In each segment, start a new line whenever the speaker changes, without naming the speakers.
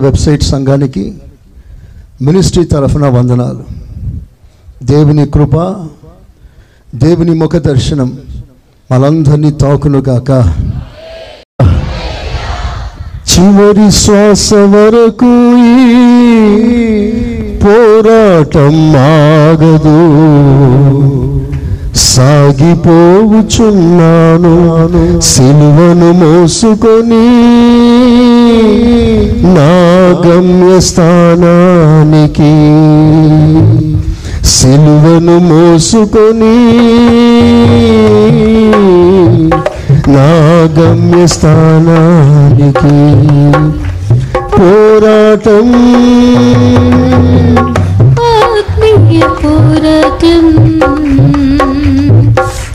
Website సంఘానికి ministry తరఫున వందనాలు. దేవుని కృప దేవుని ముఖ దర్శనం మనందరినీ తాకునుగాక చివరి శ్వాస వరకు పోరాటం ఆగదు. సాగిపోవుచున్నాను సిలువను మోసుకొని నా గమ్యస్థానానికి సిలువను మోసుకొని నా గమ్యస్థానానికి పోరాటం
ఆత్మీయ పోరాటం.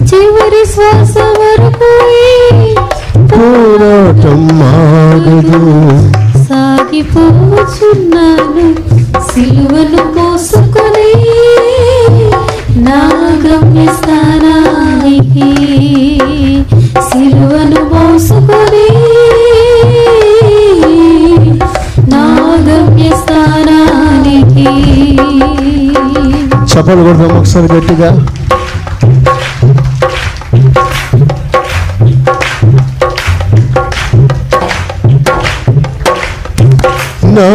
చివరి శ్వాస వరకు
పోరాటం ఆగదు.
సాగిపోచున్నాను సిలువను పోసుకొని నా గమ్యస్థానానికి. సిలువను పోసుకొని నా గమ్యస్థానానికి.
చప్పలు కొడతాం ఒకసారి గట్టిగా. నా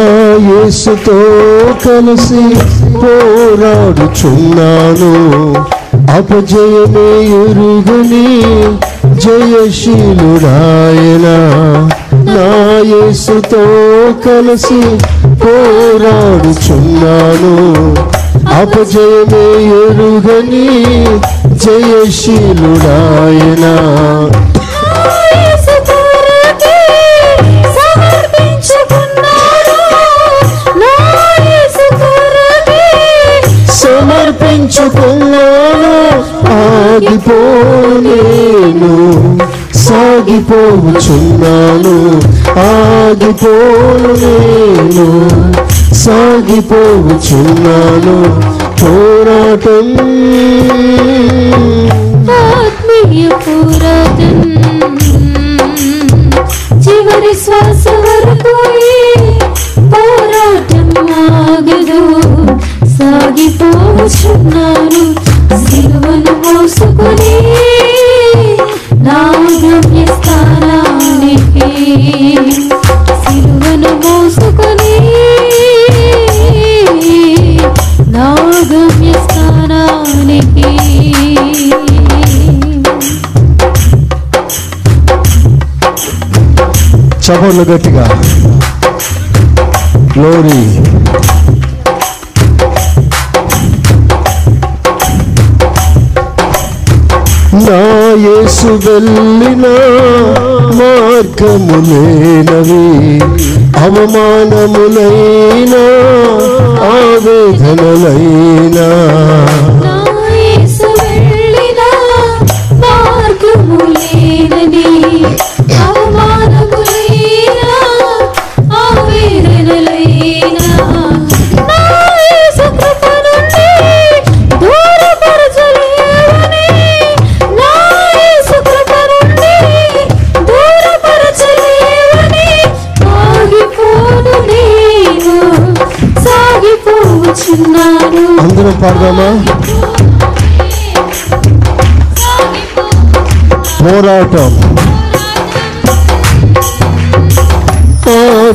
యేసుతో కలిసి పోరాడుచున్నాను. అపజయమే ఎరుగుని జయశీలుడాయన నా యేసుతో కలిసి పోరాడుచున్నాను. అపజయమే ఎరుగని జయశీలుడాయన
సమర్పించుకున్నాను.
ఆగిపోలేను. సాగిపోచున్నాను. ఆగిపోలేను. సాగిపోచున్నాను. పోరాటం.
ఆత్మీయ పోరాటం. చివరి శ్వాస సాగిపోచున్నాను సిలువను మోసుకొని నా గమ్య స్థానానికి సిలువను మోసుకొని నా గమ్య స్థానానికి
చపర్లు గట్టిగా. గ్లోరీ యేసు వెళ్ళిన మార్గములేనవి అవమానములైన ఆవేదనలైన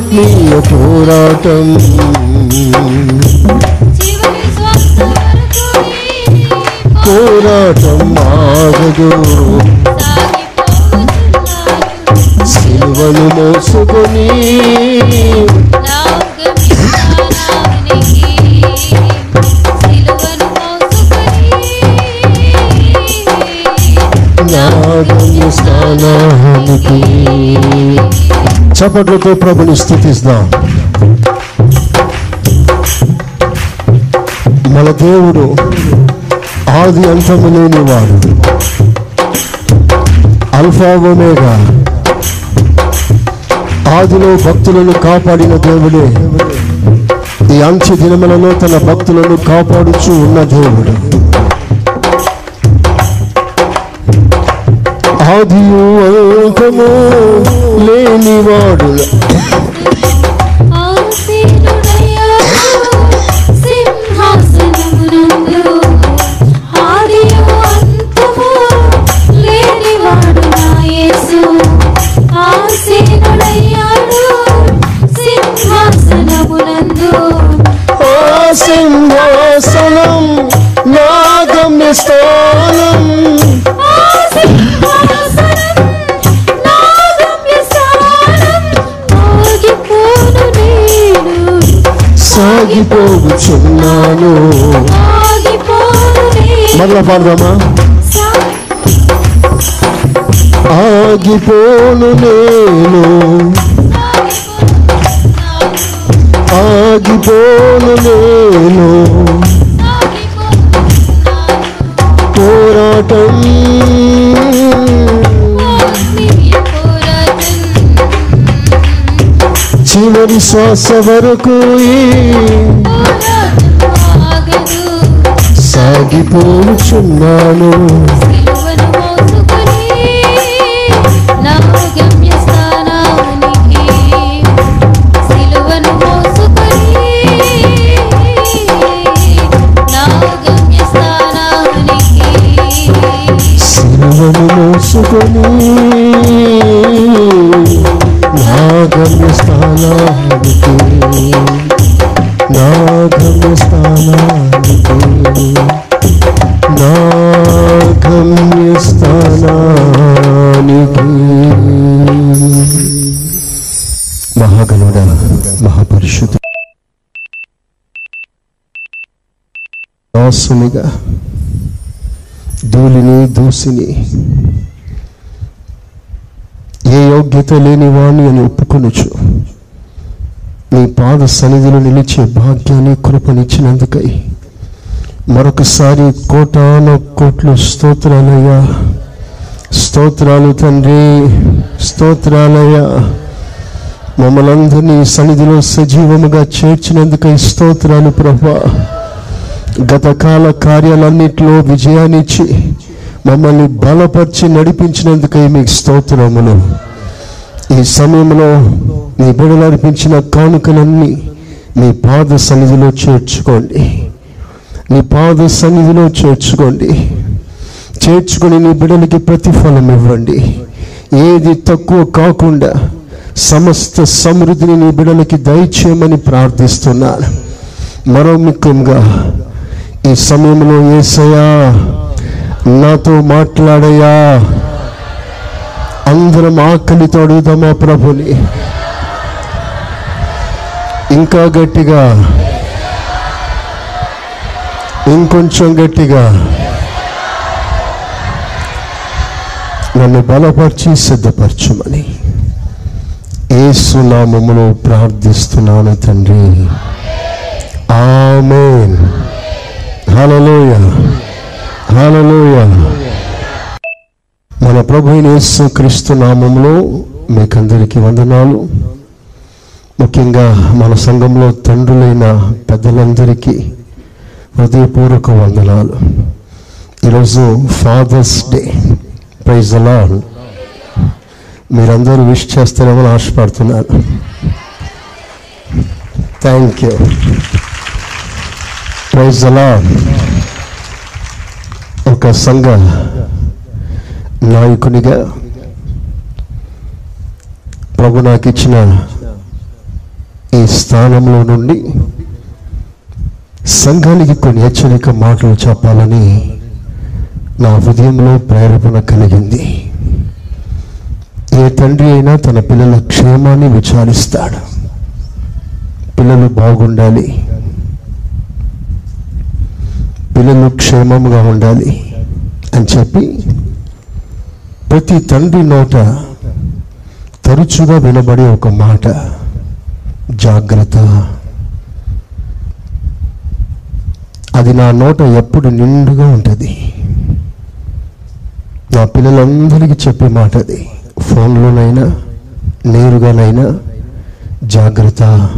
ఆత్మీయ పోరాటం పోరాటం ఆగదు. సిల్వను మోసుకొని నాగమ్య స్థానానికి చప్పట్లతో ప్రభుని స్థుతిస్తాం. మన దేవుడు ఆది అంతము లేనివాడు. అల్ఫావమేగా ఆదిలో భక్తులను కాపాడిన దేవుడే. ఈ అంత్య దినములలో తన భక్తులను కాపాడుచు ఉన్న దేవుడు. ఆదియు అంతము లేనివాడు ఆగిపోచున్నాను మరలా పాడదామా ఆగిపోను నేను. ఆగిపోను నేను. పోరాటం.
పోరాటం
చివరి శ్వాస వరకు సాగిపోచున్నాను
సిలువను మోసుకొని నా గమ్యస్థానానికి నా
నా గమ్యస్థానానికి మహాగణుడ మహాపరిషుద్ధ దాసునిగా ధూళిని దూసిని ఏ యోగ్యత లేని వాణ్ణి అని ఒప్పుకొనుచు నీ పాద సన్నిధిలో నిలిచే భాగ్యాన్ని కృపనిచ్చినందుకై మరొకసారి కోటాన కోట్లు స్తోత్రాలయ్యా. స్తోత్రాలు తండ్రి స్తోత్రాలయ్యా. మమ్మల్ని అందరినీ సన్నిధిలో సజీవముగా చేర్చినందుకై స్తోత్రాలు ప్రభా. గతకాల కార్యాలన్నింటిలో విజయాన్నిచ్చి మమ్మల్ని బలపరిచి నడిపించినందుకై మీకు స్తోత్రములు. ఈ సమయంలో మీ బిడలు అర్పించిన కానుకలన్నీ మీ పాద సన్నిధిలో చేర్చుకోండి. నీ పాద సన్నిధిలో చేర్చుకోండి. చేర్చుకొని నీ బిడ్డలకి ప్రతిఫలం ఇవ్వండి. ఏది తక్కువ కాకుండా సమస్త సమృద్ధిని నీ బిడ్డలకి దయచేయమని ప్రార్థిస్తున్నాను మరో ముఖ్యంగా ఈ సమయంలో ఏసయా నాతో మాట్లాడయా అందరం ఆకలితో అడుగుదామా ప్రభుని? ఇంకా గట్టిగా ఇంకొంచెం గట్టిగా. నన్ను బలపరిచి సిద్ధపరచుమని. ఏసునామములో ప్రార్థిస్తున్నాను తండ్రి. ఆమెన్. హలలోయ హలలోయ మన ప్రభు యేసు క్రీస్తు నామంలో మీకందరికీ వందనాలు. ముఖ్యంగా మన సంఘంలో తండ్రులైన పెద్దలందరికీ హృదయపూర్వక వందనాలు. ఈరోజు ఫాదర్స్ డే ప్రైజ్ అలా మీరందరూ విష్ చేస్తారేమని ఆశపడుతున్నాను. థ్యాంక్ యూ ప్రైజ్ అలా ఒక సంఘ నాయకునిగా ప్రభు నాకు ఇచ్చిన ఈ స్థానంలో నుండి సంఘానికి కొన్ని హెచ్చరిక మాటలు చెప్పాలని నా హృదయంలో ప్రేరేపణ కలిగింది. ఏ తండ్రి అయినా తన పిల్లల క్షేమాన్ని విచారిస్తాడు. పిల్లలు బాగుండాలి. పిల్లలు క్షేమంగా ఉండాలి అని చెప్పి ప్రతి తండ్రి నోట తరచుగా వినబడే ఒక మాట జాగ్రత్త. అది నా నోట ఎప్పుడు నిండుగా ఉంటుంది. నా పిల్లలందరికీ చెప్పే మాట అది. ఫోన్లోనైనా నేరుగానైనా జాగ్రత్త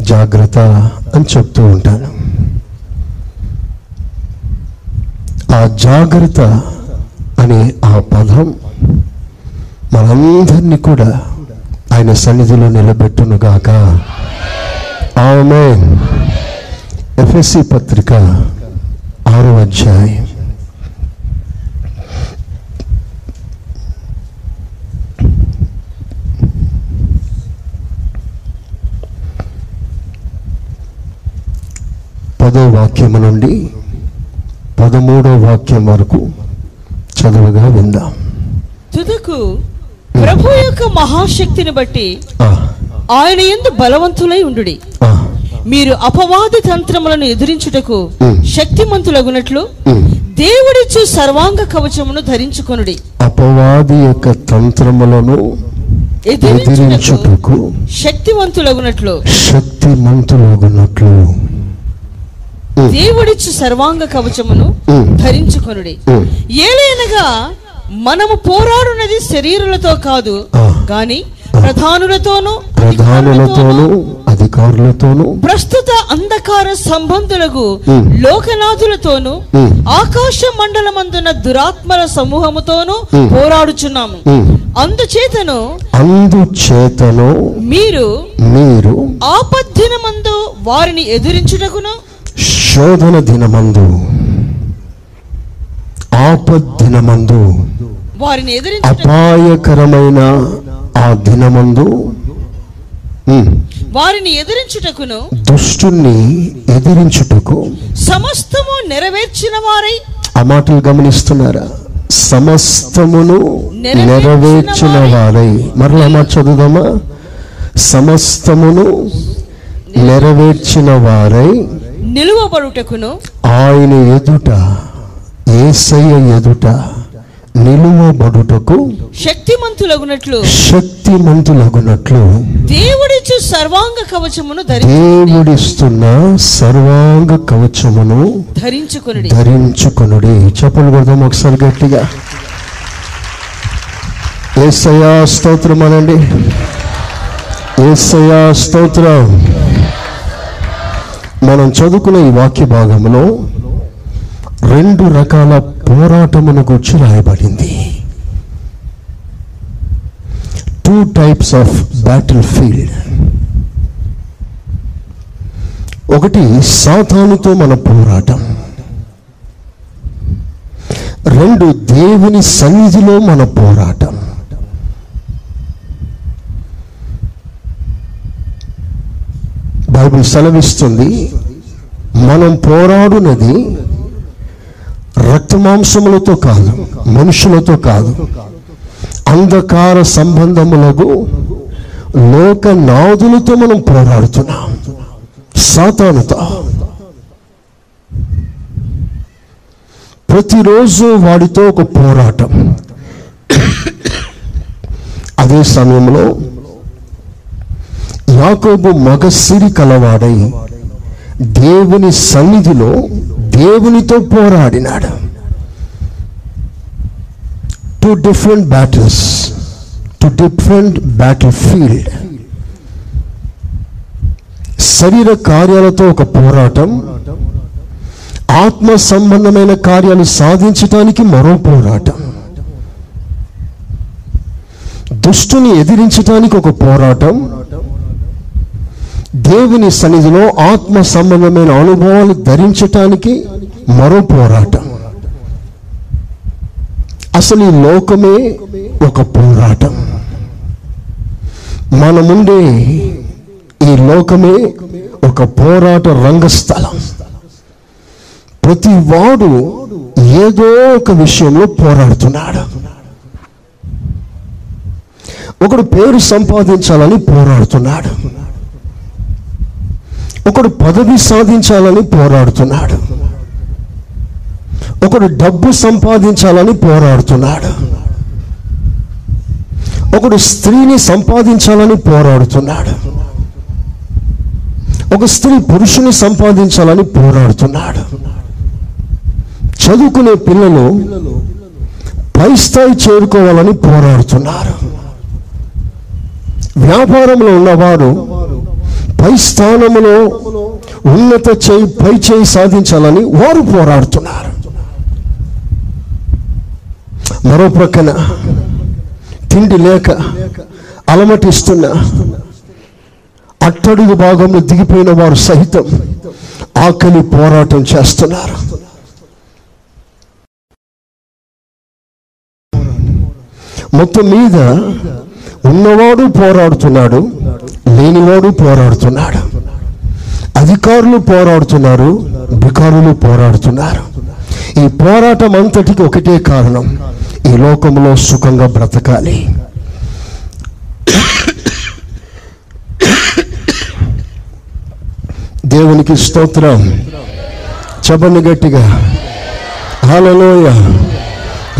జాగ్రత్త అని చెప్తూ ఉంటాను. ఆ జాగ్రత్త అనే ఆ పదం మనందరినీ కూడా ఆయన సన్నిధిలో నిలబెట్టునుగాక. ఆమె ఎఫ్ఎస్సి పత్రిక ఆరో అధ్యాయం. పదో వాక్యము నుండి పదమూడో వాక్యం వరకు చదువుగా విందాం.
తుదకు ప్రభు యొక్క మహాశక్తిని బట్టి ఆయన ఎందు బలవంతులై ఉండుడి.
ఆ,
మీరు అపవాది తంత్రములను ఎదిరించుటకు
ఉమ్.
శక్తిమంతులగునట్లు
ఉమ్.
దేవుడిచ్చు సర్వాంగ కవచమును ధరించుకొనుడి
అపవాది యొక్క తంత్రములను
ఎదిరించుటకు శక్తివంతులగునట్లు
శక్తిమంతులగునట్లు.
దేవుడిచ్చు సర్వాంగ కవచమును. ధరించుకొనుడి. ఏలైనగా మనము పోరాడునది శరీరులతో కాదు
ఆ.
గాని ప్రధానులతోనూ
ప్రధానులతోనూ అధికారులతోనూ
ప్రస్తుత అంధకార సంబంధులకు. లోకనాథులతోనూ. ఆకాశ మండలమందున దురాత్మల సమూహముతోనూ. పోరాడుచున్నాము. అందుచేతను
అందుచేతను
మీరు
మీరు
ఆపద్దినమందు వారిని ఎదిరించుటకును
శోధన దినమందు ఆపద్దినమందు
వారిని ఎదిరించుట
అపాయకరమైన ఆ దినమందు
వారిని ఎదిరించుటకును
దుష్టుణ్ణి ఎదిరించుటకు
సమస్తము నెరవేర్చిన వారై
ఆ మాటలు గమనిస్తున్నారా? సమస్తమును నెరవేర్చిన వారై. మరలా మాట చదువుదామా? సమస్తమును నెరవేర్చిన వారై
నిలువబడుటకును
ఆయన ఎదుట ఏసయ్య ఎదుట నిలువబడుటకు
శక్తిమంతులగునట్లు.
శక్తిమంతులగునట్లు.
దేవుడిచ్చు సర్వాంగ కవచమును
దేవుడిస్తున్న సర్వాంగ కవచమును
ధరించుకొనుడి.
ధరించుకొనుడి. చెప్పలు కొడదాం ఒకసారి గట్టిగా. ఏసయ్యా స్తోత్రం అనండి. ఏసయ్యా స్తోత్రం. మనం చదువుకున్న ఈ వాక్య భాగంలో రెండు రకాల పోరాటమును గుర్చి రాయబడింది two types of battle field ఒకటి సాతానుతో మన పోరాటం. రెండు దేవుని సన్నిధిలో మన పోరాటం. బైబిల్ సెలవిస్తుంది మనం పోరాడునది రక్తమాంసములతో కాదు మనుషులతో కాదు అంధకార సంబంధములకు లోక నాదులతో మనం పోరాడుతున్నాం. సాతానుతో. ప్రతిరోజు వాడితో ఒక పోరాటం. అదే సమయంలో యాకోబు మగ సిరి కలవాడై దేవుని సన్నిధిలో దేవునితో పోరాడినాడు. Two different battles two different battlefield శరీర కార్యాలతో ఒక పోరాటం ఆత్మ సంబంధమైన కార్యాలు సాధించటానికి మరో పోరాటం. దుష్టుని ఎదిరించటానికి ఒక పోరాటం దేవుని సన్నిధిలో ఆత్మ సంబంధమైన అనుభవాలు ధరించటానికి మరో పోరాటం. అసలు ఈ లోకమే ఒక పోరాటం. మన ముందే ఈ లోకమే ఒక పోరాట రంగస్థలం. ప్రతి వాడు ఏదో ఒక విషయంలో పోరాడుతున్నాడు. ఒకడు పేరు సంపాదించాలని పోరాడుతున్నాడు. ఒకడు పదవి సాధించాలని పోరాడుతున్నాడు. ఒకడు డబ్బు సంపాదించాలని పోరాడుతున్నాడు. ఒకడు స్త్రీని సంపాదించాలని పోరాడుతున్నాడు. ఒక స్త్రీ పురుషుని సంపాదించాలని పోరాడుతున్నాడు. చదువుకునే పిల్లలు పై స్థాయి చేరుకోవాలని పోరాడుతున్నారు. వ్యాపారంలో ఉన్నవారు పై స్థానములో ఉన్నత చేయి పై చేయి సాధించాలని వారు పోరాడుతున్నారు. మరో ప్రక్కన తిండి లేక అలమటిస్తున్న అట్టడుగు భాగంలో దిగిపోయిన వారు సహితం ఆకలి పోరాటం చేస్తున్నారు. మొత్తం మీద ఉన్నవాడు పోరాడుతున్నాడు లేనివాడు పోరాడుతున్నాడు. అధికారులు పోరాడుతున్నారు బికారులు పోరాడుతున్నారు. ఈ పోరాటం అంతటికి ఒకటే కారణం ఈ లోకంలో సుఖంగా బ్రతకాలి. దేవునికి స్తోత్రం. చెప్పండి గట్టిగా. హలలోయ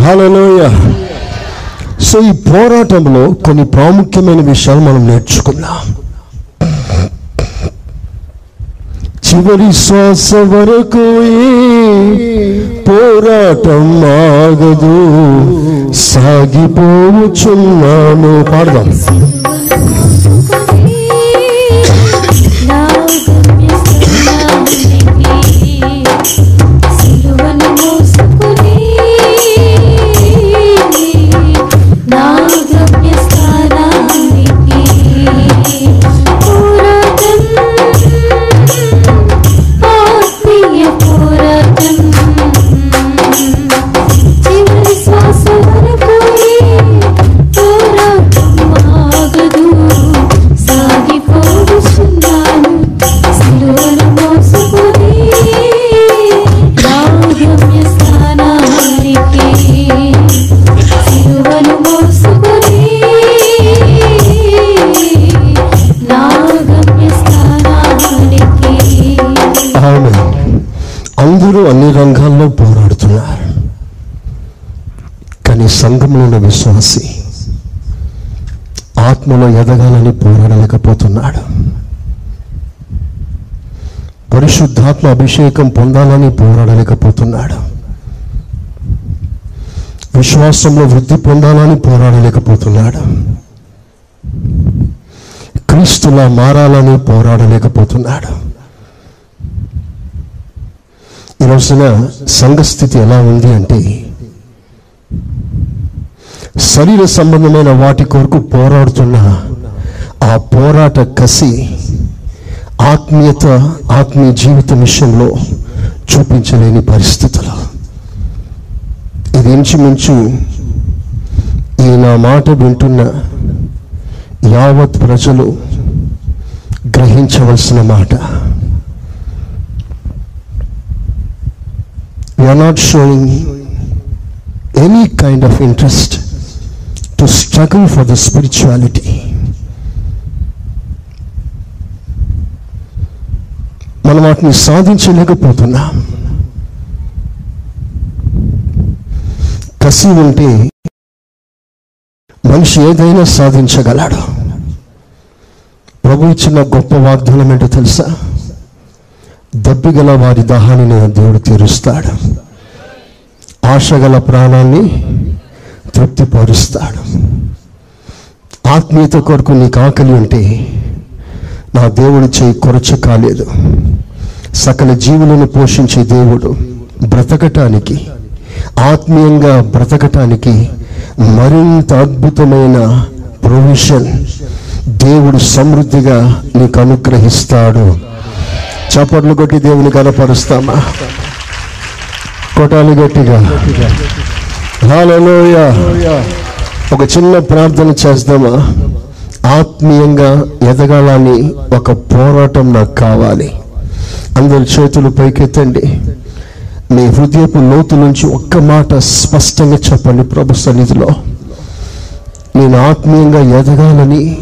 హలలోయ సో ఈ పోరాటంలో కొన్ని ప్రాముఖ్యమైన విషయాలు మనం నేర్చుకుందాం. చివరి శ్వాస వరకు పోరాటం ఆగదు. సాగిపోవచ్చున్నాను. పాడదాం. ఆత్మలో ఎదగాలని పోరాడలేకపోతున్నాడు. పరిశుద్ధాత్మ అభిషేకం పొందాలని పోరాడలేకపోతున్నాడు. విశ్వాసంలో వృద్ధి పొందాలని పోరాడలేకపోతున్నాడు. క్రీస్తులా మారాలని పోరాడలేకపోతున్నాడు. ఈ రోజున సంఘస్థితి ఎలా ఉంది అంటే శరీర సంబంధమైన వాటి కొరకు పోరాడుతున్న ఆ పోరాట కసి ఆత్మీయత ఆత్మీయ జీవిత విషయంలో చూపించలేని పరిస్థితులు. ఇది ఇంచుమించు ఈ నా మాట వింటున్న యావత్ ప్రజలు గ్రహించవలసిన మాట. We are not showing any kind of interest to struggle for the spirituality మనం వాటిని సాధించలేకపోతున్నాం. కసి ఉంటే మనిషి ఏదైనా సాధించగలడు. ప్రభు ఇచ్చిన గొప్ప వాగ్దానం ఏంటో తెలుసా? దప్పిగల వారి దాహాన్ని దేవుడు తీరుస్తాడు. ఆశగల ప్రాణాన్ని తృప్తిపరుస్తాడు. ఆత్మీయత కొరకు నీకు ఆకలి ఉంటే నా దేవుడు చేయి కొరచ కాలేదు. సకల జీవులను పోషించే దేవుడు బ్రతకటానికి ఆత్మీయంగా బ్రతకటానికి మరింత అద్భుతమైన ప్రొవిషన్ దేవుడు సమృద్ధిగా నీకు అనుగ్రహిస్తాడు. చప్పట్లు కొట్టి దేవుని కనపరుస్తామా కొట్టాలి గట్టిగా. హల్లెలూయ. ఒక చిన్న ప్రార్థన చేద్దామా? ఆత్మీయంగా ఎదగాలని ఒక పోరాటం నాకు కావాలి. అందరి చేతులు పైకెత్తండి. మీ హృదయపు లోతు నుంచి ఒక్క మాట స్పష్టంగా చెప్పండి ప్రభు సన్నిధిలో. నేను ఆత్మీయంగా ఎదగాలని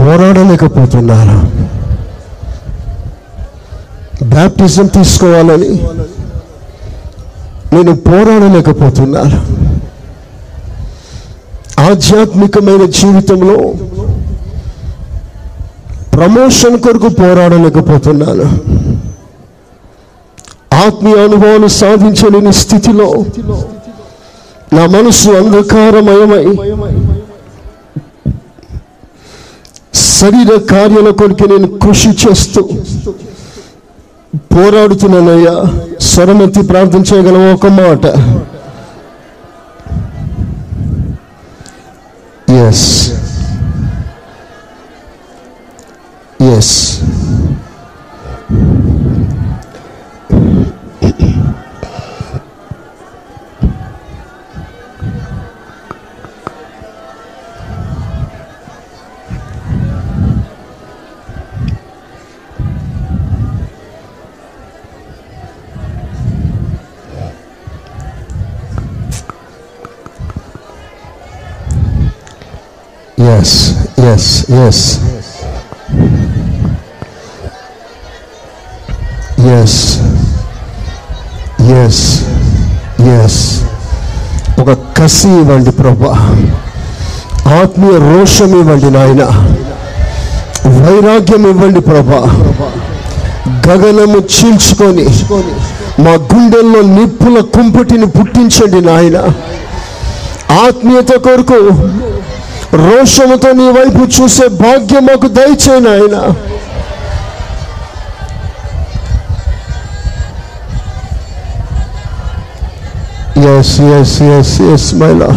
పోరాడలేకపోతున్నాను. బ్యాప్టిజం తీసుకోవాలని నేను పోరాడలేకపోతున్నాను. ఆధ్యాత్మికమైన జీవితంలో ప్రమోషన్ కొరకు పోరాడలేకపోతున్నాను. ఆత్మీయ అనుభవాలు సాధించలేని స్థితిలో నా మనసు అంధకారమయమై శరీర కార్యాల కొరకు నేను కృషి చేస్తూ పోరాడుతున్నానయ్యా. స్వరమెత్తి ప్రార్థన చేయగలం ఒక మాట? Yes yes Yes, yes, yes. Yes. Yes. Yes. ఒక కసి ఇవ్వండి ప్రభా ఆత్మీయ రోషం ఇవ్వండి నాయన వైరాగ్యం ఇవ్వండి ప్రభా గగనము చీల్చుకొని మా గుండెల్లో నిప్పుల కుంపటిని పుట్టించండి నాయన ఆత్మీయత కొరకు రోషముతో నీ వైపు చూసే భాగ్యం మాకు దయచేయి నాయన ఎస్ ఎస్ ఎస్ ఎస్ మైలా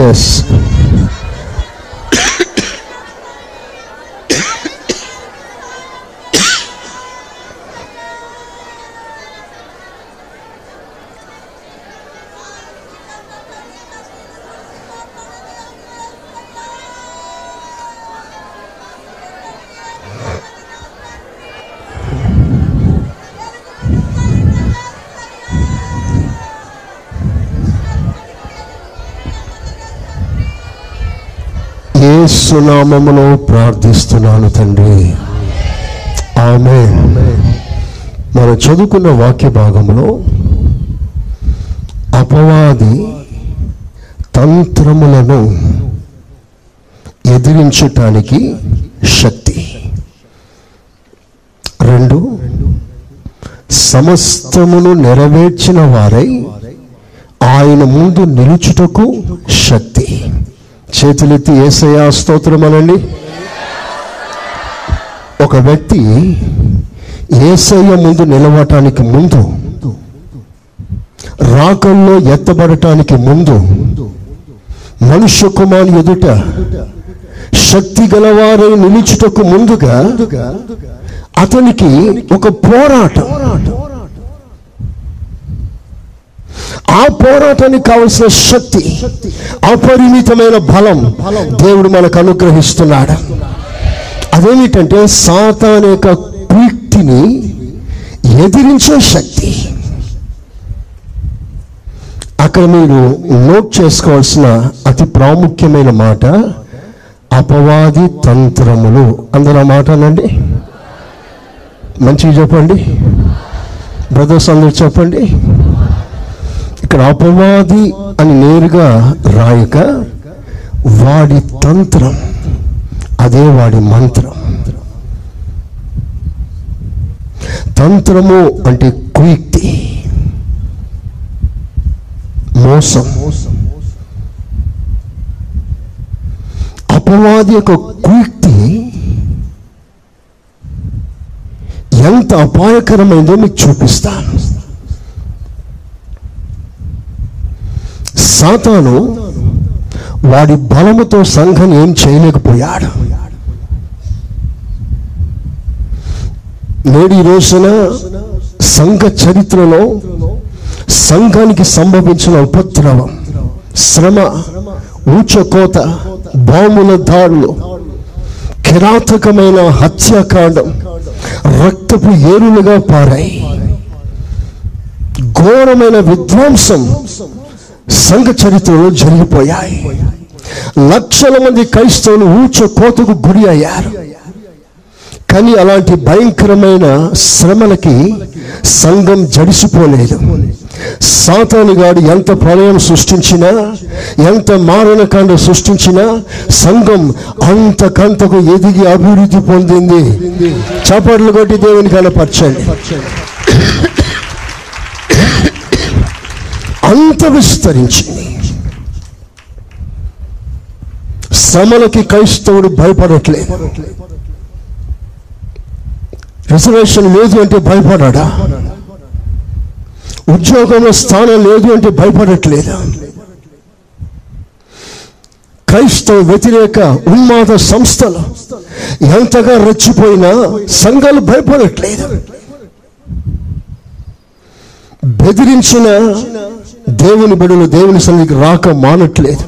ఎస్ ఏ సునామములో ప్రార్థిస్తున్నాను తండ్రి. ఆమె మనం చదువుకున్న వాక్య భాగంలో అపవాది తంత్రములను ఎదిరించటానికి శక్తి. రెండు సమస్తమును నెరవేర్చిన వారై ఆయన ముందు నిలుచుటకు శక్తి. చేతులెత్తి ఏసయా స్తోత్రం అనండి. ఒక వ్యక్తి ఏసయ్య ముందు నిలవటానికి ముందు రాకల్లో ఎత్తబడటానికి ముందు మనుష్య కుమారు ఎదుట శక్తి గలవారై నిలుచుటకు ముందుగా అతనికి ఒక పోరాటం ఆ పోరాటానికి కావలసిన శక్తి అపరిమితమైన బలం దేవుడు మనకు అనుగ్రహిస్తున్నాడు. అదేమిటంటే సాతాన్ యొక్క కుయుక్తిని ఎదిరించే శక్తి. అక్కడ మీరు నోట్ చేసుకోవాల్సిన అతి ప్రాముఖ్యమైన మాట అపవాది తంత్రములు. అందరూ ఆ మాట అనండి. మంచిగా చెప్పండి. బ్రదర్స్ అందరు చెప్పండి. ఇక్కడ అపవాది అని నేరుగా రాయక వాడి తంత్రం అదే వాడి మంత్రం. తంత్రము అంటే కుయుక్తి మోసం. అపవాది యొక్క కుయుక్తి ఎంత అపాయకరమైందో మీకు చూపిస్తాను. సాతాను వాడి బలముతో సంఘం ఏం చేయలేకపోయాడు. నేడు ఈ రోజున సంఘ చరిత్రలో సంఘానికి సంభవించిన ఉపద్రవం శ్రమ ఊచకోత బాముల దాడులు కిరాతకమైన హత్యాకాండం రక్తపు ఏరులుగా పారాయి. ఘోరమైన విధ్వంసం సంఘ చరిత్రలో జరిగిపోయాయి. లక్షల మంది క్రైస్తవులు ఊచ కోతకు గురి అయ్యారు. కానీ అలాంటి భయంకరమైన శ్రమలకి సంఘం జడిసిపోలేదు. సాతానుగాడు ఎంత ప్రళయం సృష్టించినా ఎంత మారణకాండ సృష్టించినా సంఘం అంతకంతకు ఎదిగి అభివృద్ధి పొందింది. చప్పట్లు కొట్టి దేవుని కనపరచండి. అంత విస్తరించింది శ్రమలకి క్రైస్తవుడు భయపడట్లేదు రిజర్వేషన్ లేదు అంటే భయపడాడా? ఉద్యోగంలో స్థానం లేదు అంటే భయపడట్లేదు? క్రైస్తవ వ్యతిరేక ఉన్మాద సంస్థలు ఎంతగా రెచ్చిపోయినా సంఘాలు భయపడట్లేదు. బెదిరించిన దేవుని బిడలు దేవుని సన్నిధికి రాక మానట్లేదు.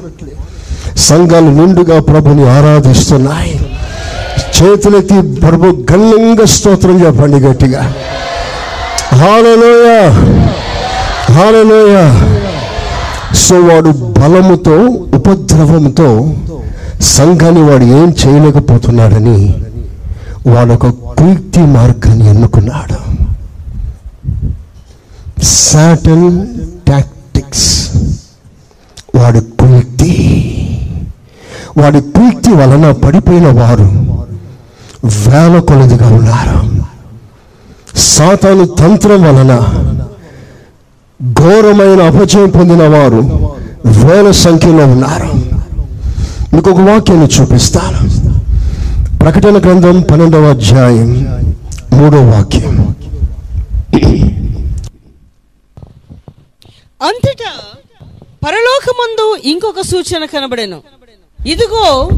సంఘాలు నిండుగా ప్రభుని ఆరాధిస్తున్నాయి. చేతులెత్తి ప్రభు గల్లంగా స్తోత్రం చెప్పండి గట్టిగా. హాలలోయ! హాలలోయ! సో వాడు బలముతో ఉపద్రవముతో సంఘాన్ని వాడు ఏం చేయలేకపోతున్నాడని వాడు ఒక కుయుక్తి మార్గాన్ని ఎన్నుకున్నాడు. సాటన్ టాక్టిక్స్ వాడి కుల్తి వాడి కుల్తి వలన పడిపోయిన వారు వేల కొలదిగా ఉన్నారు. సాతాను తంత్రం వలన ఘోరమైన అపజయం పొందిన వారు వేల సంఖ్యలో ఉన్నారు. మీకు ఒక వాక్యాన్ని చూపిస్తాను. ప్రకటన గ్రంథం పన్నెండవ అధ్యాయం మూడో వాక్యం.
అంతటా పరలోకమందు ఇంకొక సూచన కనబడెను. ఇదిగో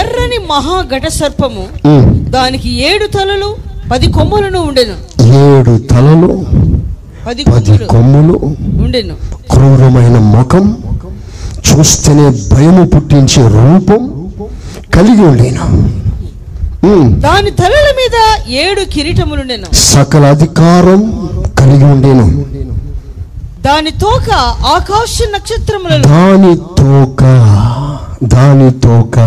ఎర్రని మహా ఘట సర్పము. దానికి ఏడు తలలు పది కొమ్ములను ఉండెను.
ఏడు తలలు
పది కొమ్ములు ఉండెను.
క్రూరమైన ముఖం చూస్తేనే భయము పుట్టించే రూపం కలిగి ఉండేను.
దాని తలల మీద ఏడు కిరీటములుండెను.
సకల అధికారం కలిగి ఉండేను.
దాని తోక ఆకాశ నక్షత్రములలో.
దాని తోక దాని తోక.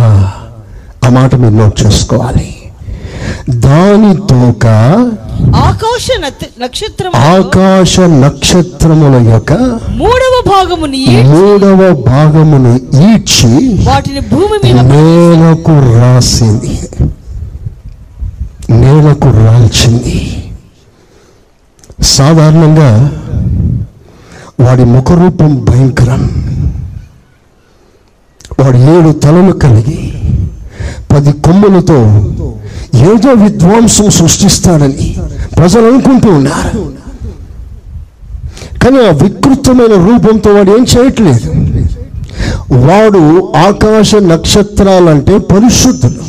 ఆ మాట మీరు నోట్ చేసుకోవాలి. దాని తోక
ఆకాశ నక్షత్రములలో
ఆకాశ నక్షత్రముల యొక్క
మూడవ భాగముని
మూడవ భాగమును ఈడ్చి
వాటిని భూమి మీద
నేలకు రాసింది. నేలకు రాల్చింది. సాధారణంగా వాడి ముఖరూపం భయంకరం. వాడు ఏడు తలలు కలిగి పది కొమ్ములతో ఏదో విధ్వంసం సృష్టిస్తాడని ప్రజలు అనుకుంటూ ఉన్నారు. కానీ ఆ వికృతమైన రూపంతో వాడు ఏం చేయట్లేదు. వాడు ఆకాశ నక్షత్రాలంటే పరిశుద్ధులు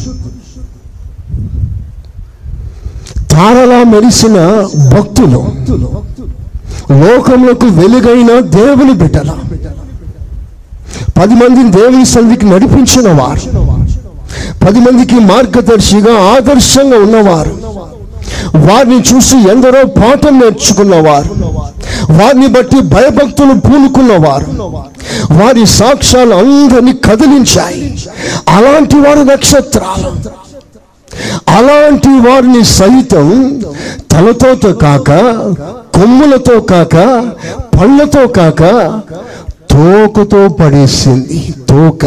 తారలా మెరిసిన భక్తులు లోకములకు వెలుగైన దేవుని బిడ్డల. పది మందిని దేవుని సంధికి నడిపించిన వారు. పది మందికి మార్గదర్శిగా ఆదర్శంగా ఉన్నవారు. వారిని చూసి ఎందరో పాఠం నేర్చుకున్నవారు. వారిని బట్టి భయభక్తులు పూనుకున్నవారు. వారి సాక్ష్యాలు అందరినీ కదిలించాయి. అలాంటి వారు నక్షత్రాలు. అలాంటి వారిని సైతం తలతోతో కాక కొమ్ములతో కాక పళ్ళతో కాక తోకతో పడేసింది తోక.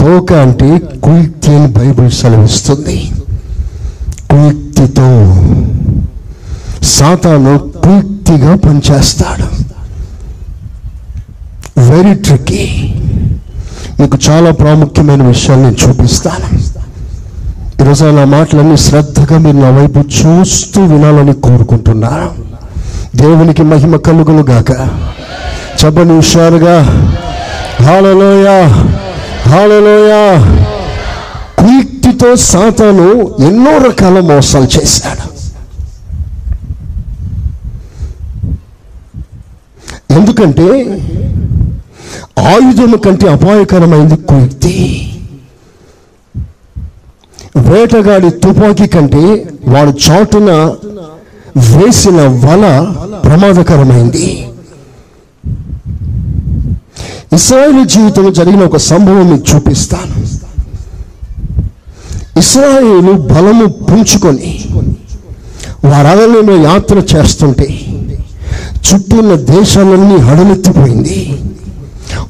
తోక అంటే కుయుక్తి అని బైబిల్ సెలవిస్తుంది. కుయుక్తితో సాతాను కుయుక్తిగా పనిచేస్తాడు. వెరీ ట్రిక్కీ మీకు చాలా ప్రాముఖ్యమైన విషయాలు నేను చూపిస్తాను. ఈరోజు నా మాటలన్నీ శ్రద్ధగా మీరు నా వైపు చూస్తూ వినాలని కోరుకుంటున్నాను. దేవునికి మహిమ కలుగును గాక. చెప్పని హుషారుగా. హాలలోయ హాలలోయ కుయుక్తితో సాతాను ఎన్నో రకాల మోసాలు చేశాడు. ఎందుకంటే ఆయుధము కంటే అపాయకరమైంది కుయుక్తి వేటగాడి తుపాకీ కంటే వాడు చాటున వేసిన వల ప్రమాదకరమైంది. ఇస్రాయేల్ జీవితంలో జరిగిన ఒక సంభవం మీకు చూపిస్తాను. ఇస్రాయేలు బలము పుంచుకొని వారలలో యాత్ర చేస్తుంటే చుట్టూ ఉన్న దేశాలన్నీ హడలెత్తిపోయింది.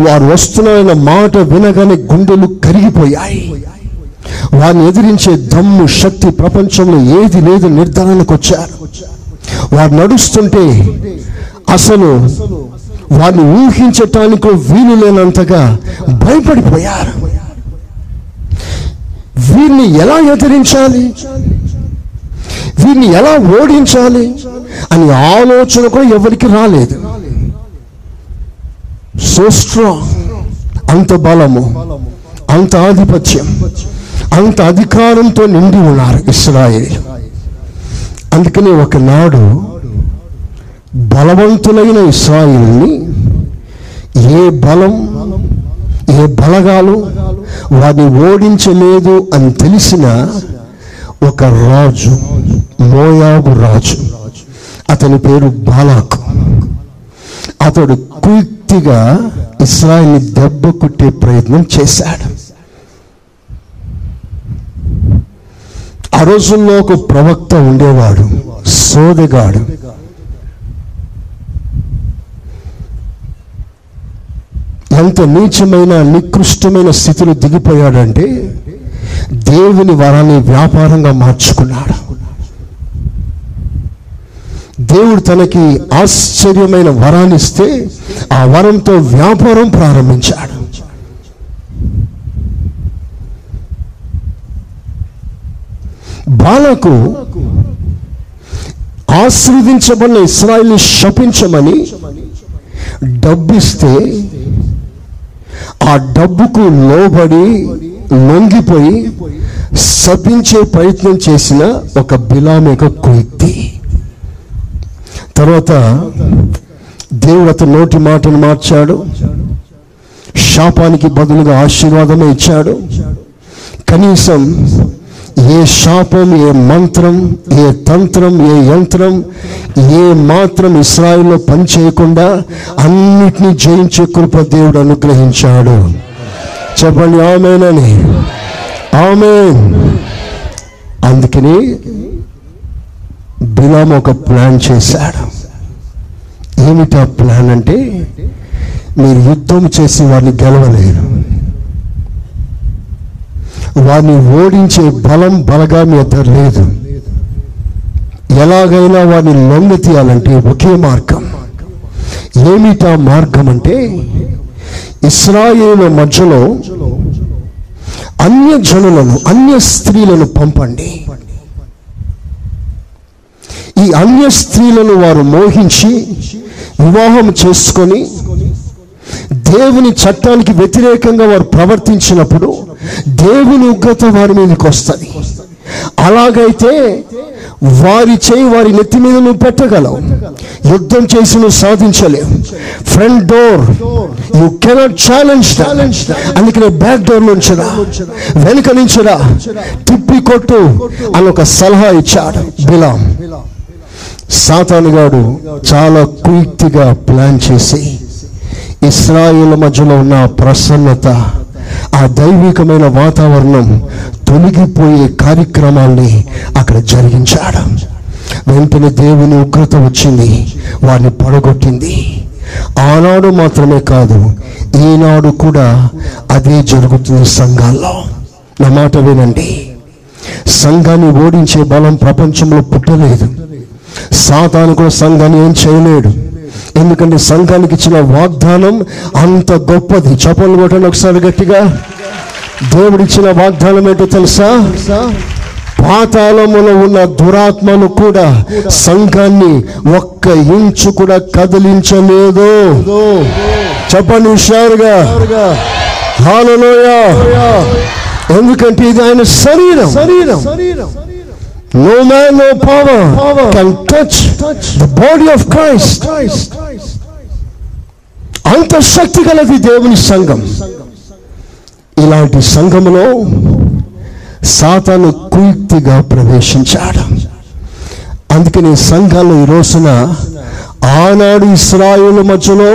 వారు వస్తున్నారన్న మాట వినగానే గుండెలు కరిగిపోయాయి. వారిని ఎదిరించే దమ్ము శక్తి ప్రపంచంలో ఏది లేదు నిర్ధారణకు వచ్చారు. వారు నడుస్తుంటే అసలు వారిని ఊహించటానికి వీలు లేనంతగా భయపడిపోయారు. వీరిని ఎలా ఎదిరించాలి? వీరిని ఎలా ఓడించాలి అని ఆలోచన కూడా ఎవరికి రాలేదు. సో స్ట్రాంగ్ అంత బలము అంత ఆధిపత్యం. అంత అధికారంతో నిండి ఉన్నారు ఇస్రాయేల్. అందుకని ఒకనాడు బలవంతులైన ఇస్రాయిల్ని ఏ బలం ఏ బలగాలు వారిని ఓడించలేదు అని తెలిసిన ఒక రాజు మోయాబు రాజు. అతని పేరు బాలాక్. అతడు కుయుక్తి ఇస్రాయిల్ని దెబ్బ కుట్టే ప్రయత్నం చేశాడు. ఆ రోజుల్లో ఒక ప్రవక్త ఉండేవాడు సోదగాడు. ఎంత నీచమైన నికృష్టమైన స్థితిలో దిగిపోయాడంటే దేవుని వరాన్ని వ్యాపారంగా మార్చుకున్నాడు. దేవుడు తనకి ఆశ్చర్యమైన వరాన్ని ఇస్తే ఆ వరంతో వ్యాపారం ప్రారంభించాడు. బాలకు ఆశీర్వదించబడిన ఇస్రాయిల్ని శపించమని డబ్బిస్తే ఆ డబ్బుకు లోబడి లొంగిపోయి శపించే ప్రయత్నం చేసిన ఒక బిలామేక కుయుక్తి తర్వాత దేవుడు అతని నోటి మాటను మార్చాడు. శాపానికి బదులుగా ఆశీర్వాదమే ఇచ్చాడు. కనీసం ఏ శాపం ఏ మంత్రం ఏ తంత్రం ఏ యంత్రం ఏ మాత్రం ఇస్రాయిల్లో పనిచేయకుండా అన్నిటినీ జయించే కృప దేవుడు అనుగ్రహించాడు. చెప్పండి ఆమెనని ఆమె అందుకని బిలాం ఒక ప్లాన్ చేశాడు. ఏమిటి ఆ ప్లాన్ అంటే మీరు యుద్ధం చేసి వారిని గెలవలేరు. వారిని ఓడించే బలం బలగా మీ లేదు. ఎలాగైనా వారిని లొంగ తీయాలంటే ఒకే మార్గం. ఏమిటా మార్గం అంటే ఇస్రాయేలు మధ్యలో అన్య జనులను అన్య స్త్రీలను పంపండి. ఈ అన్య స్త్రీలను వారు మోహించి వివాహం చేసుకొని దేవుని చట్టానికి వ్యతిరేకంగా వారు ప్రవర్తించినప్పుడు దేవుని ఉగ్రత వారి మీదకి వస్తుంది. అలాగైతే వారి చేయి వారి నెత్తి మీద నువ్వు పెట్టగలవు. యుద్ధం చేసి నువ్వు సాధించలేవు. Front door you cannot challenge అందుకనే బ్యాక్ డోర్ నుంచి వెనుక నుంచి రా. తిప్పి కొట్టు అని ఒక సలహా ఇచ్చాడు బిలాం. సాతానుగాడు చాలా కుయుక్తిగా ప్లాన్ చేసి ఇస్రాయిల్ మధ్యలో ఉన్న ప్రసన్నత ఆ దైవికమైన వాతావరణం తొలగిపోయే కార్యక్రమాల్ని అక్కడ జరిగించాడు. వెంటనే దేవుని ఉగ్రత వచ్చింది. వారిని పడగొట్టింది. ఆనాడు మాత్రమే కాదు ఈనాడు కూడా అదే జరుగుతుంది సంఘాల్లో. నా మాట వినండి. సంఘాన్ని ఓడించే బలం ప్రపంచంలో పుట్టలేదు. సాతాను కూడా సంఘాన్ని ఏం చేయలేడు. ఎందుకంటే సంఘానికి ఇచ్చిన వాగ్దానం అంత గొప్పది. చపలు కొట్టండి ఒకసారి గట్టిగా. దేవుడు ఇచ్చిన వాగ్దానం ఏంటో తెలుసా? పాతాళములో ఉన్న దురాత్మను కూడా సంఘాన్ని ఒక్క ఇంచు కూడా కదిలించలేదు. చెప్పండి హుషారుగా. హాలలోయ ఎందుకంటే ఇది ఆయన శరీరం. శరీరం. No man, no power, can touch, the body of Christ. అంత శక్తి గలది దేవుని సంఘం. ఇలాంటి సంఘములో సాతాను కుయుక్తిగా ప్రవేశించాడు. అందుకని సంఘాలు ఈ రోజున ఆనాడు ఇస్రాయేలు మధ్యలో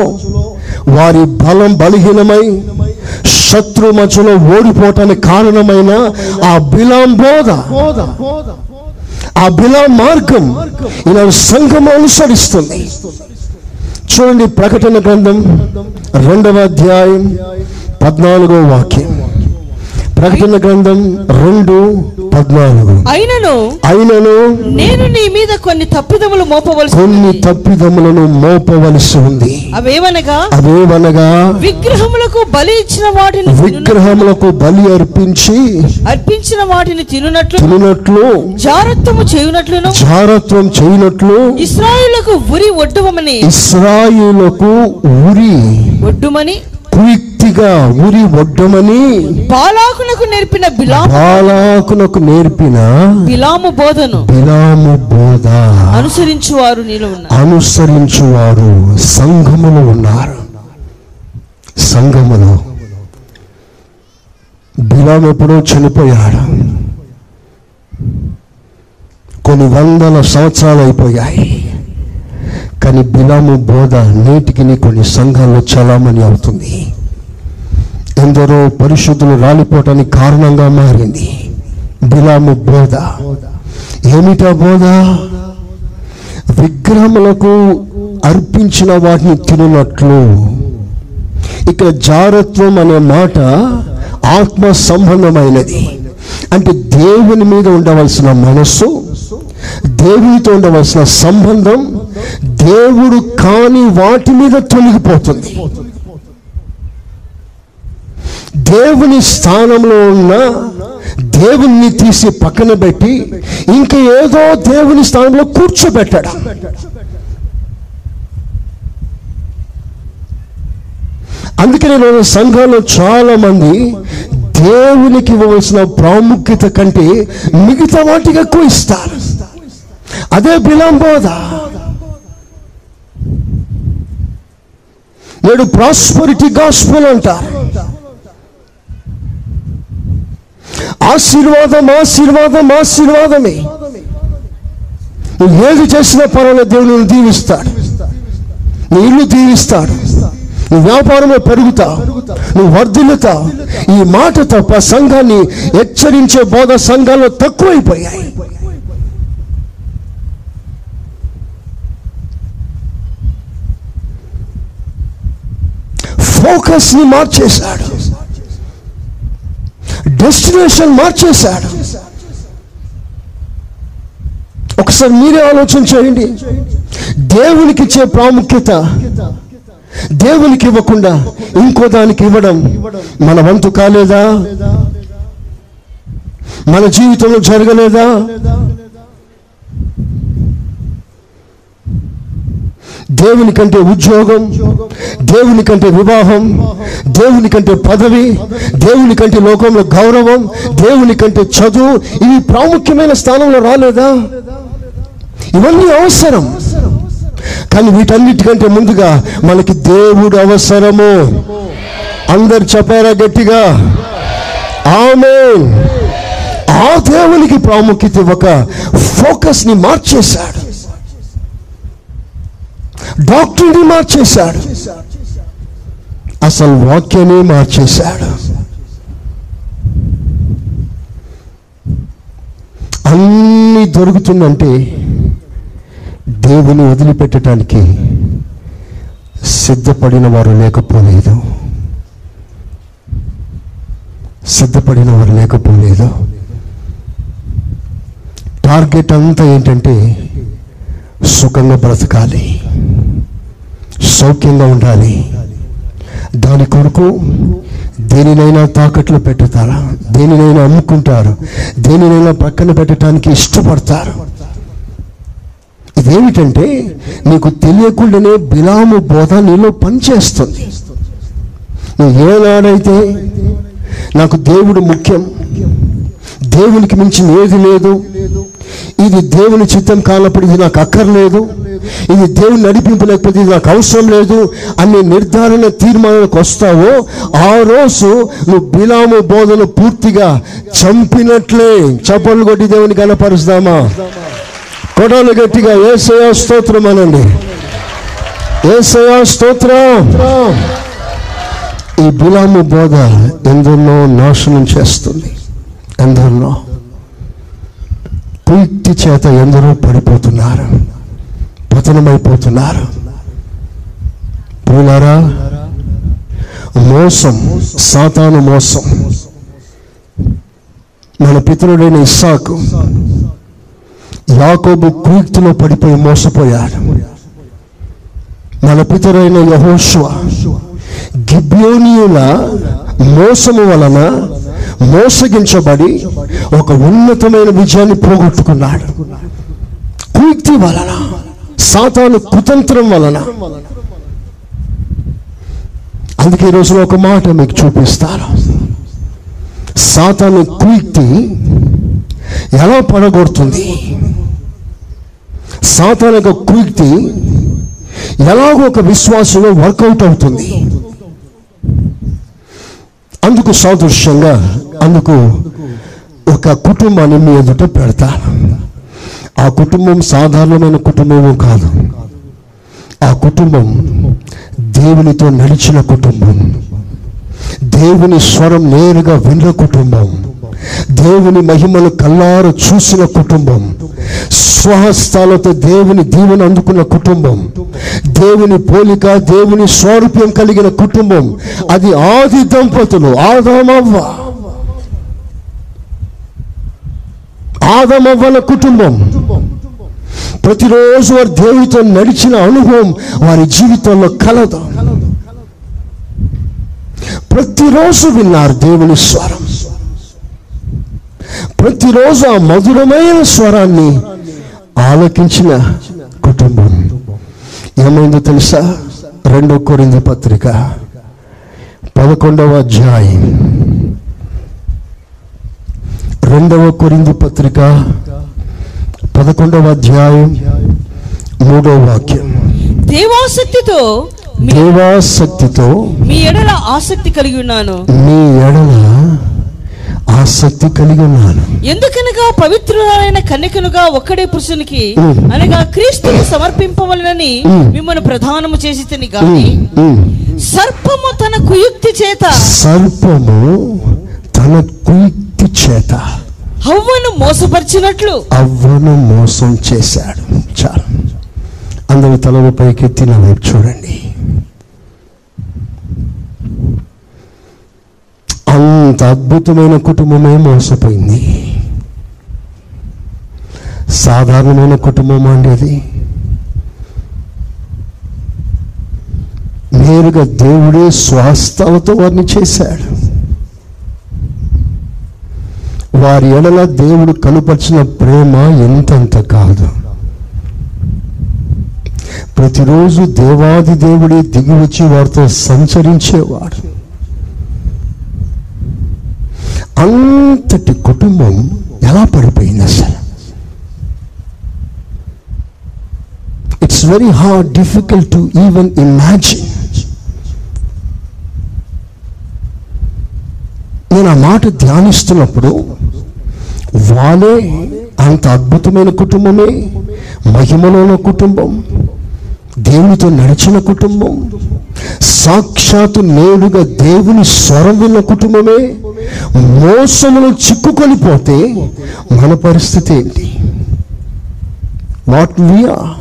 వారి బలం బలహీనమై శత్రు మధ్యలో ఓడిపోవటానికి కారణమైన ఆ బిలాం బోధ. ఆ బిలా మార్గం ఈనాడు సంఘం అనుసరిస్తుంది. చూడండి ప్రకటన గ్రంథం రెండవ అధ్యాయం పద్నాలుగో వాక్యం. ప్రకటన గ్రంథం రెండు పద్నాలుగు.
అయినను
అయినను
నేను నీ మీద కొన్ని తప్పిదములు మోపవలసి
కొన్ని. తప్పిదములను మోపవలసి ఉంది.
అవేవనగా?
అవేవనగా?
విగ్రహములకు బలి ఇచ్చిన వాటిని
విగ్రహములకు బలి అర్పించి
అర్పించిన వాటిని తినునట్లు
తినట్లు
జారత్వము చేయునట్లును
జారత్వం చేయనట్లు
ఇస్రాయేలులకు ఉరి ఒడ్డువమని
ఇస్రాయిలకు ఉరి
ఒడ్డుమని
కుయుక్తిగా ఉరి ఒడ్డమని
బాలాకునకు నేర్పిన బిలాము
బాలాకునకు నేర్పిన
బిలాము బోధను
బిలాము బోధ.
అనుసరించువారు నీలో ఉన్నారు.
అనుసరించువారు సంఘములో ఉన్నారు. సంఘములో. బిలాం ఎప్పుడో చనిపోయాడు. కొన్ని వందల సంవత్సరాలు అయిపోయాయి. కానీ బిలాము బోధ నేటికి కొన్ని సంఘాల్లో చలామణి అవుతుంది. ఎందరో పరిశుద్ధులు రాలిపోవటానికి కారణంగా మారింది. బిలాము బోధ. ఏమిటా బోధ? విగ్రహములకు అర్పించిన వాటిని తినట్లు ఇక్కడ జారత్వం అనే మాట ఆత్మ సంబంధమైనది. అంటే దేవుని మీద ఉండవలసిన మనస్సు దేవునితో ఉండవలసిన సంబంధం దేవుడు కాని వాటి మీద తొలగిపోతుంది. దేవుని స్థానంలో ఉన్న దేవుణ్ణి తీసి పక్కన పెట్టి ఇంకా ఏదో దేవుని స్థానంలో కూర్చోబెట్టాడు? అందుకనే నేను సంఘంలో చాలా మంది దేవునికి ఇవ్వవలసిన ప్రాముఖ్యత కంటే మిగతా వాటికి ఎక్కువ ఇస్తారు. అదే బిలంబోధ నేడు ప్రాస్పరిటీ గాస్పుల్ అంటారు. ఆశీర్వాదం ఆశీర్వాదం ఆశీర్వాదమే. నువ్వు ఏది చేసినా పర్వాలేదు దేవుడు నువ్వు దీవిస్తాడు. నీ ఇల్లు దీవిస్తాడు. నువ్వు వ్యాపారంలో పెరుగుతా. నువ్వు వర్ధిల్లుతా. ఈ మాట తప్ప సంఘాన్ని హెచ్చరించే బోధ సంఘాల్లో తక్కువైపోయాయి. ఫోకస్ని మార్చేశాడు. డెస్టినేషన్ మార్చేశాడు. ఒకసారి మీరే ఆలోచన చేయండి. దేవునికి ఇచ్చే ప్రాముఖ్యత దేవునికి ఇవ్వకుండా ఇంకో దానికి ఇవ్వడం మన వంతు కాలేదా? మన జీవితంలో జరగలేదా? దేవుని కంటే ఉద్యోగం దేవుని కంటే వివాహం దేవుని కంటే పదవి దేవుని కంటే లోకంలో గౌరవం దేవుని కంటే చదువు ఇవి ప్రాముఖ్యమైన స్థానంలో రాలేదా? ఇవన్నీ అవసరం. కానీ వీటన్నిటికంటే ముందుగా మనకి దేవుడు అవసరము. అందరు చెప్పారా గట్టిగా? ఆమె ఆ దేవునికి ప్రాముఖ్యత ఒక ఫోకస్ని మార్చేశాడు. డాక్టర్ని మార్చేశాడు. అసలు వాక్యాన్ని మార్చేశాడు. అన్ని దొరుకుతుందంటే దేవుని వదిలిపెట్టడానికి సిద్ధపడిన వారు లేకపోలేదు. సిద్ధపడిన వారు లేకపోలేదు. టార్గెట్ అంతా ఏంటంటే సుఖంగా బ్రతకాలి. సౌఖ్యంగా ఉండాలి. దాని కొరకు దేనినైనా తాకట్లు పెట్టుతారా? దేనినైనా అమ్ముకుంటారు. దేనినైనా పక్కన పెట్టడానికి ఇష్టపడతారు. ఇదేమిటంటే నీకు తెలియకుండానే బిలాము బోధ నీలో పనిచేస్తుంది. నువ్వు ఏనాడైతే నాకు దేవుడు ముఖ్యం దేవునికి మించిన ఏది లేదు. ఇది దేవుని చిత్తం కానప్పుడు ఇది నాకు అక్కర్లేదు. ఇది దేవుని నడిపింపు లేకపోతే ఇది నాకు అవసరం లేదు. అనే నిర్ధారణ తీర్మానానికి వస్తావో ఆ రోజు నువ్వు బిలాము బోధను పూర్తిగా చంపినట్లే. చప్పట్లు కొట్టి దేవుని కనపరుస్తామా కొడాలు గట్టిగా ఏసయా స్తోత్రం అనండి. ఏసయా స్తోత్రం. ఈ బిలాము బోధ ఎందరినో నాశనం చేస్తుంది. ఎందరిలో పూర్తి చేత ఎందరో పడిపోతున్నారు. పతనమైపోతున్నారు. పూలారా మోసం సాతాను మోసం. మన పితరుడైన ఇస్సాకు యాకోబు కుయుక్తిలో పడిపోయి మోసపోయాడు. మన పితరైన యహోషువ గిబ్యోనియుల మోసము వలన మోసగించబడి ఒక ఉన్నతమైన విజయాన్ని పోగొట్టుకున్నాడు. కుయుక్తి వలన సాతాను కుతంత్రం వలన. అందుకే ఈ రోజున ఒక మాట మీకు చూపిస్తాను. సాతాను కుయుక్తి ఎలా పడగొడుతుంది? సాతాను యొక్క కుయుక్తి ఎలాగో ఒక విశ్వాసంలో వర్కౌట్ అవుతుంది? అందుకు సాదృశ్యంగా అందుకు ఒక కుటుంబాన్ని మీ ఎదుట పెడతాను ఆ కుటుంబం సాధారణమైన కుటుంబము కాదు. ఆ కుటుంబం దేవునితో నడిచిన కుటుంబం. దేవుని స్వరం నేరుగా విన్న కుటుంబం. దేవుని మహిమను కల్లారు చూసిన కుటుంబం స్వహస్తాలతో దేవుని దీవెన అందుకున్న కుటుంబం దేవుని పోలిక దేవుని స్వరూప్యం కలిగిన కుటుంబం అది ఆది దంపతులు ఆదామవ్వ. ఆదమవ్వల కుటుంబం. ప్రతిరోజు వారు దేవునితో నడిచిన అనుభవం వారి జీవితంలో కలదు. ప్రతిరోజు విన్నారు దేవుని స్వరం. ప్రతిరోజు ఆ మధురమైన స్వరాన్ని ఆలకించిన కుటుంబం. ఏమైందో తెలుసా? రెండో కొరింది పత్రిక పదకొండవ అధ్యాయం. రెండవ కొరింది పత్రిక పదకొండవ అధ్యాయం మూడవ వాక్యం.
దేవాసక్తితో మీ-
దేవాసక్తితో
మీ ఎడల ఆసక్తి కలిగి ఉన్నాను.
నీ ఎడల ఆసక్తి కలిగి ఉన్నాను
ఎందుకనగా పవిత్రురాలైన కన్యకనుగా ఒక్కడే పురుషునికి. అనగా క్రీస్తుకు సమర్పింపవలనని. మిమ్మల్ని ప్రధానము చేసి తిని గాని. సర్పము తన కుయుక్తి చేత.
సర్పము తన కుయుక్తి చేత.
హవ్వను మోసపరిచినట్లు.
అవ్వను మోసం చేశాడు. చాలు. అందరూ తలవ పైకెత్తి నా వైపు చూడండి. అంత అద్భుతమైన కుటుంబమే మోసపోయింది. సాధారణమైన కుటుంబం అండి అది. నేరుగా దేవుడే స్వాస్థలతో వారిని చేశాడు. వారి ఎడల దేవుడు కనుపరిచిన ప్రేమ ఎంతంత కాదు. ప్రతిరోజు దేవాది దేవుడే దిగి వచ్చి వారితో సంచరించేవాడు. అంతటి కుటుంబం ఎలా పడిపోయింది అసలు it's very hard difficult to even imagine నేను ఆ మాట ధ్యానిస్తున్నప్పుడు వాళ్ళే అంత అద్భుతమైన కుటుంబమే మహిమలో ఉన్న కుటుంబం దేవునితో నడిచిన కుటుంబం. సాక్షాత్తు నేరుగా దేవుని స్వరం విన్న కుటుంబమే. మోసములో చిక్కుకొనిపోతే మన పరిస్థితి ఏంటి? వాట్ వియా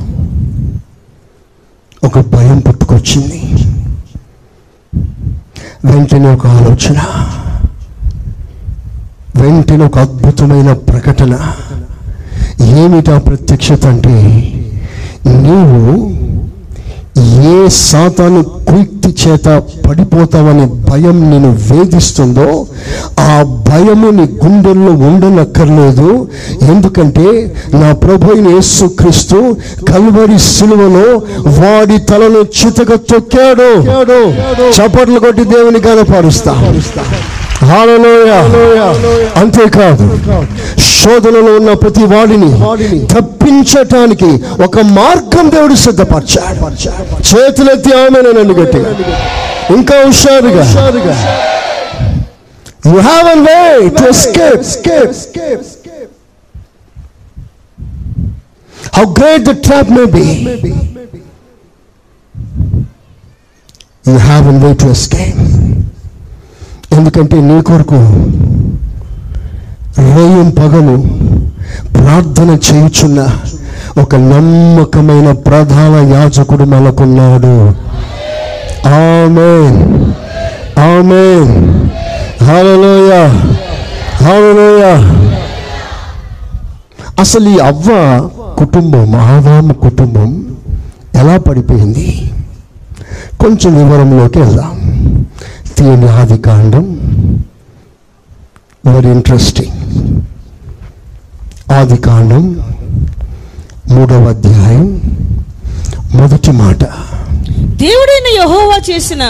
ఒక భయం పుట్టుకొచ్చింది. వెంటనే ఒక ఆలోచన. వెంటనే ఒక అద్భుతమైన ప్రకటన. ఏమిటా ప్రత్యక్షత అంటే నీవు ఏ సాతాను కుయుక్తి చేత పడిపోతావనే భయం నేను వేధిస్తుందో ఆ భయము నీ గుండెల్లో ఉండనక్కర్లేదు. ఎందుకంటే నా ప్రభు యేసుక్రీస్తు కల్వరి సిలువలో వాడి తలను చితక తొక్కాడు. చప్పట్లు కొట్టి దేవుని కనపరుస్తా హల్లెలూయా. అంతేకాదు శోధనలో ఉన్న ప్రతి వాడిని తప్పించటానికి ఒక మార్గం దేవుడు సిద్ధపరిచాడు. చేతులెత్తి ఆమె నన్ను గట్టిగా ఇంకా హుషారుగా. You have an way to escape how great the trap may be you have an way to escape ఎందుకంటే నీ కొరకు రేయం పగలు ప్రార్థన చేయుచున్న ఒక నమ్మకమైన ప్రధాన యాజకుడు మనకున్నాడు. ఆమె ఆమె హల్లెలూయా. హల్లెలూయా. అసలు ఈ అవ్వ కుటుంబం ఆదాము కుటుంబం ఎలా పడిపోయింది? కొంచెం వివరంలోకి వెళ్దాం. తీయని ఆది కాండం. వెరీ ఇంట్రెస్టింగ్ ఆది కాండం మూడవ అధ్యాయం మొదటి మాట.
దేవుడైన యెహోవా చేసిన.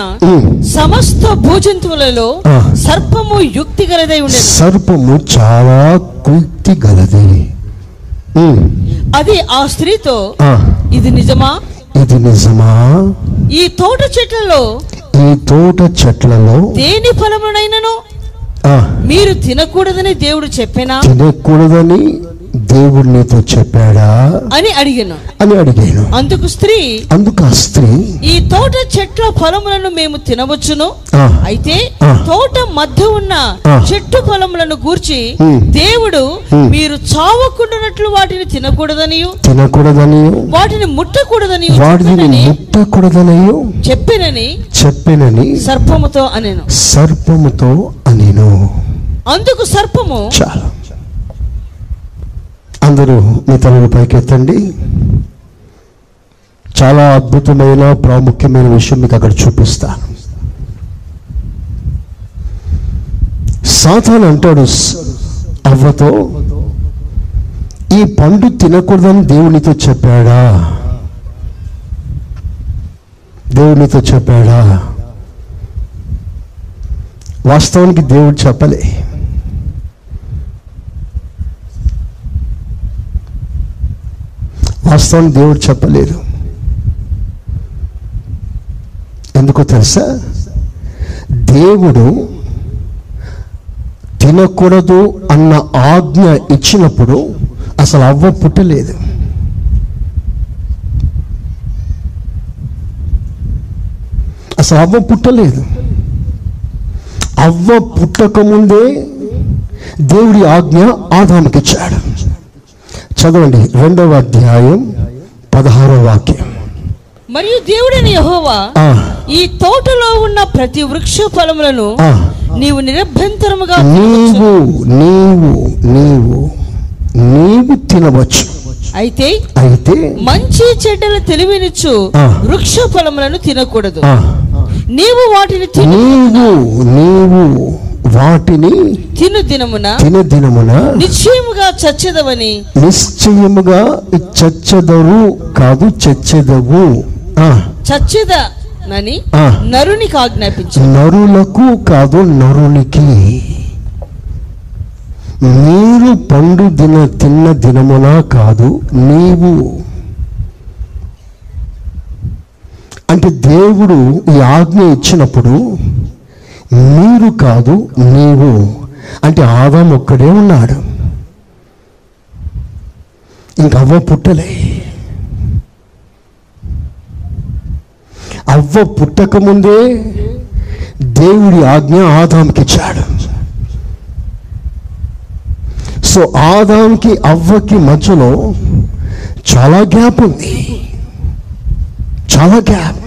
సమస్త భూజంతువులలో. సర్పము యుక్తి గలదై ఉండేది
సర్పము చాలా కుక్తి గలది.
అది ఆ స్త్రీతో ఇది నిజమా?
ఇది నిజమా?
ఈ తోట చెట్లలో
ఈ తోట చెట్లలో
దేని ఫలమునైనను మీరు తినకూడదని దేవుడు చెప్పినా?
తినకూడదని దేవుడు నీతో చెప్పాడా?
అని అడిగాను.
అని అడిగాను.
అందుకు స్త్రీ
అందుకు ఆ స్త్రీ
ఈ తోట చెట్ల ఫలములను మేము తినవచ్చును. అయితే. తోట మధ్య ఉన్న. చెట్టు ఫలములను గూర్చి. దేవుడు. మీరు చావకుండానట్లు వాటిని తినకూడదని
తినకూడదని
వాటిని ముట్టకూడదని
వాడిని ముట్టకూడదనయో.
చెప్పినని
చెప్పినని
సర్పముతో అనేను.
సర్పముతో అనిను.
అందుకు సర్పము
చాలు. అందరూ మీ తలను పైకెత్తండి. చాలా అద్భుతమైన ప్రాముఖ్యమైన విషయం మీకు అక్కడ చూపిస్తాను సాతాన్ అంటాడు అవ్వతో ఈ పండు తినకూడదని దేవునితో చెప్పాడా? దేవునితో చెప్పాడా? వాస్తవానికి దేవుడు చెప్పలే. వాస్తవాన్ని దేవుడు చెప్పలేదు. ఎందుకో తెలుసా? దేవుడు తినకూడదు అన్న ఆజ్ఞ ఇచ్చినప్పుడు అసలు అవ్వ పుట్టలేదు. అసలు అవ్వ పుట్టలేదు. అవ్వ పుట్టకముందే దేవుడి ఆజ్ఞ ఆదామకిచ్చాడు. చదవండి. రెండవ అధ్యాయం పదహారవ వాక్యం.
మరియు దేవుడైన యెహోవా ఈ తోటలో ఉన్న ప్రతి వృక్ష ఫలములను నీవు నిరభ్యంతరముగా
నీవు నీవు నీవు నీవు తినవచ్చు.
అయితే
అయితే
మంచి చెడ్డల తెలివినిచ్చు. వృక్ష ఫలములను తినకూడదు. నీవు వాటిని
నీవు నీవు వాటిని
తిను దినమున
తిన దినమున
నిశ్చయముగా చచ్చెదవని
నిశ్చయముగా చచ్చెదరు కాదు చచ్చెదవు. ఆ.
నరునికి ఆజ్ఞాపించు.
నరులకు కాదు నరునికి. మీరు పండు దిన తిన్న దినమున కాదు నీవు. అంటే దేవుడు ఈ ఆజ్ఞ ఇచ్చినప్పుడు మీరు కాదు నీవు. అంటే ఆదాం ఒక్కడే ఉన్నాడు. ఇంకా అవ్వ పుట్టలే. అవ్వ పుట్టకముందే దేవుడి ఆజ్ఞ ఆదాంకి ఇచ్చాడు సో ఆదాంకి అవ్వకి మధ్యలో చాలా గ్యాప్ ఉంది. చాలా గ్యాప్.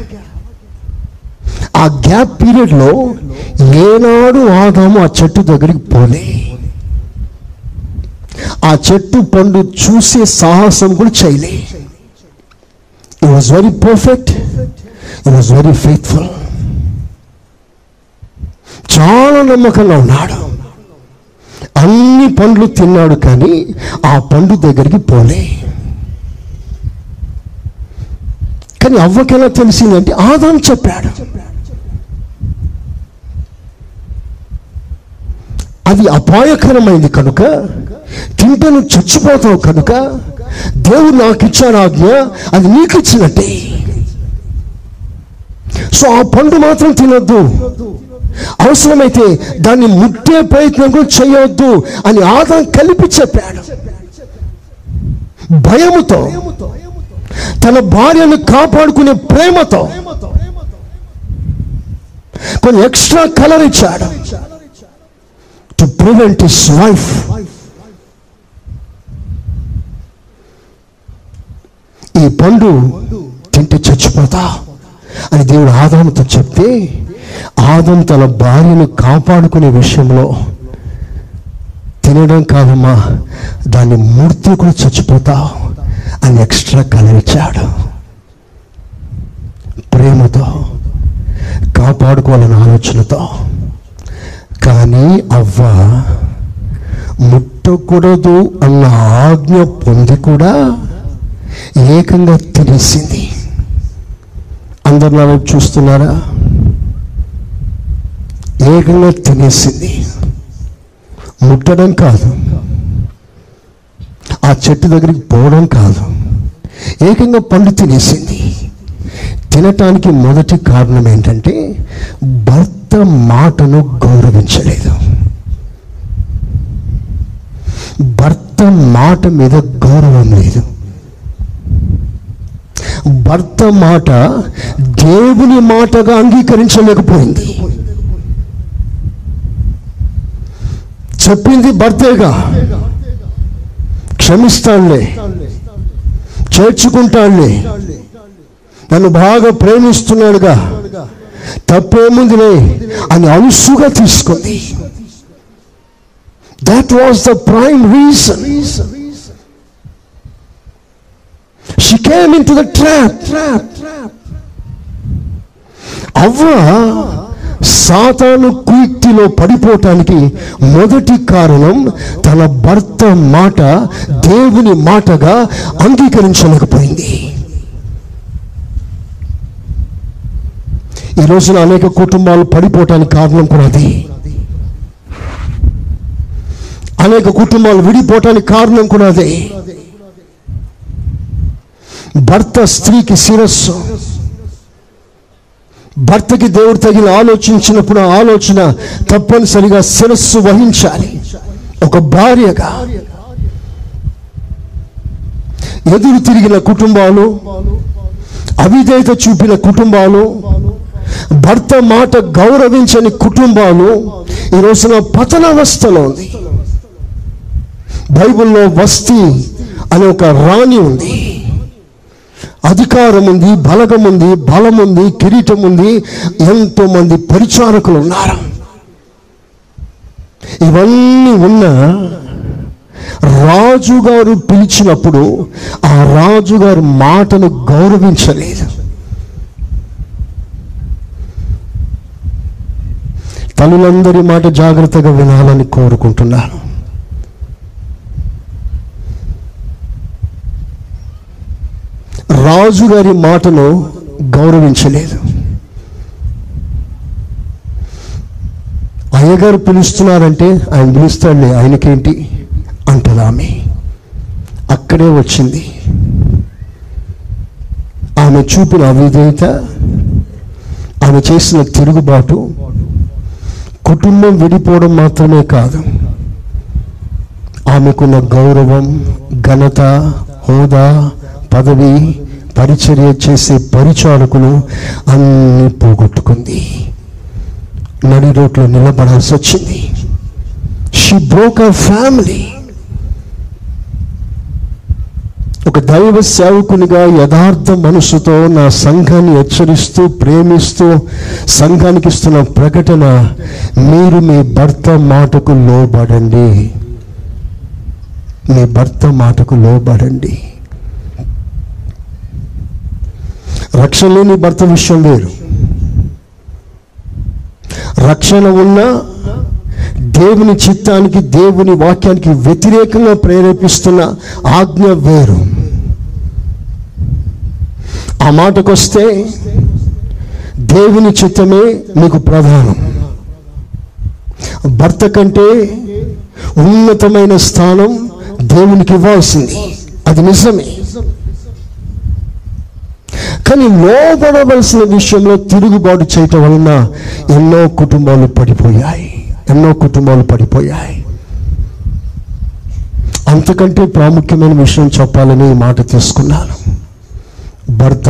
ఆ గ్యాప్ పీరియడ్లో ఏనాడు ఆదాము ఆ చెట్టు దగ్గరికి పోలే. ఆ చెట్టు పండు చూసే సాహసం కూడా చేయలే. It was very perfect it was very faithful చాలా నమ్మకంగా ఉన్నాడు. అన్ని పండ్లు తిన్నాడు కానీ ఆ పండు దగ్గరికి పోలే. కానీ అవ్వకెలా తెలిసిందంటే ఆదాం చెప్పాడు. అది అపాయకరమైంది కనుక తింటే నువ్వు చచ్చిపోతావు కనుక దేవుడు నాకు ఇచ్చాడు ఆజ్ఞ అది నీకు ఇచ్చినట్టే సో ఆ పండు మాత్రం తినొద్దు. అవసరమైతే దాన్ని ముట్టే ప్రయత్నం కూడా చేయొద్దు అని ఆదాం కలిపి చెప్పాడు భయముతో తన భార్యను కాపాడుకునే ప్రేమతో కొన్ని ఎక్స్ట్రా కలర్ ఇచ్చాడు. To prevent his wife. ఈ పండు తింటే చచ్చిపోతా అని దేవుడు ఆదాముతో చెప్తే ఆదం తన భార్యను కాపాడుకునే విషయంలో తినడం కాదమ్మా దాన్ని మూర్తి కూడా చచ్చిపోతావు అని ఎక్స్ట్రా కలవిచ్చాడు ప్రేమతో కాపాడుకోవాలనే ఆలోచనతో కానీ అవ్వ ముట్టకూడదు అన్న ఆజ్ఞ పొంది కూడా ఏకంగా తినేసింది అందరు నా వైపు చూస్తున్నారా? ఏకంగా తినేసింది ముట్టడం కాదు. ఆ చెట్టు దగ్గరికి పోవడం కాదు. ఏకంగా పండు తినేసింది. తినటానికి మొదటి కారణం ఏంటంటే భర్త మాటను గౌరవించలేదు. భర్త భర్త మాట మీద గౌరవం లేదు. భర్త మాట దేవుని మాటగా అంగీకరించలేకపోయింది. చెప్పింది భర్తేగా. క్షమిస్తానులే. చేర్చుకుంటానులే. నన్ను బాగా ప్రేమిస్తున్నాడుగా. తప్పేముందిలే అని అలుసుగా తీసుకుంది. That was the prime reason she came into the trap అవ్వ సాతాను కుయుక్తిలో పడిపోవటానికి మొదటి కారణం తన భర్త మాట దేవుని మాటగా అంగీకరించలేకపోయింది. ఈ రోజున అనేక కుటుంబాలు పడిపోవటానికి కారణం కూడా అది. అనేక కుటుంబాలు విడిపోవటానికి కారణం కూడా అదే. భర్త స్త్రీకి శిరస్సు. భర్తకి దేవుడు తగిన ఆలోచించినప్పుడు ఆలోచన తప్పనిసరిగా శిరస్సు వహించాలి. ఒక భార్యగా. ఎదురు తిరిగిన కుటుంబాలు అవిధేయత చూపిన కుటుంబాలు భర్త మాట గౌరవించని కుటుంబాలు ఈ రోజున పతనావస్థలో ఉంది. బైబిల్లో వస్తి అనే ఒక రాణి ఉంది. అధికారం ఉంది బలగం ఉంది బలం ఉంది కిరీటం ఉంది ఎంతో మంది పరిచారకులు ఉన్నారు. ఇవన్నీ ఉన్న రాజుగారు పిలిచినప్పుడు ఆ రాజుగారి మాటను గౌరవించలేదు. తల్లులందరి మాట జాగ్రత్తగా వినాలని కోరుకుంటున్నాను. రాజుగారి మాటను గౌరవించలేదు. అయ్యగారు పిలుస్తున్నారంటే ఆయన పిలుస్తాడులే ఆయనకేంటి? అంటది ఆమె. అక్కడే వచ్చింది. ఆమె చూపిన అవిధేయత ఆమె చేసిన తిరుగుబాటు కుటుంబం విడిపోవడం మాత్రమే కాదు. ఆమెకున్న గౌరవం ఘనత హోదా పదవి పరిచర్య చేసే పరిచారకులు అన్ని పోగొట్టుకుంది. నడి రోడ్లో నిలబడాల్సి వచ్చింది షీ బ్రోక్ అ ఫ్యామిలీ ఒక దైవ సేవకునిగా యథార్థ మనసుతో నా సంఘాన్ని హెచ్చరిస్తూ ప్రేమిస్తూ సంఘానికి ఇస్తున్న ప్రకటన మీరు మీ భర్త మాటకు లోబడండి. మీ భర్త మాటకు లోబడండి. రక్షణ లేని భర్త విషయం వేరు. రక్షణ ఉన్న దేవుని చిత్తానికి దేవుని వాక్యానికి వ్యతిరేకంగా ప్రేరేపిస్తున్న ఆజ్ఞ వేరు. ఆ మాటకొస్తే దేవుని చిత్తమే మీకు ప్రధానం. భర్త కంటే ఉన్నతమైన స్థానం దేవునికి ఇవ్వాల్సింది. అది నిజమే. కానీ లోబడవలసిన విషయంలో తిరుగుబాటు చేయటం వలన ఎన్నో కుటుంబాలు పడిపోయాయి. ఎన్నో కుటుంబాలు పడిపోయాయి. అంతకంటే ప్రాముఖ్యమైన విషయం చెప్పాలని ఈ మాట తీసుకున్నాను. భర్త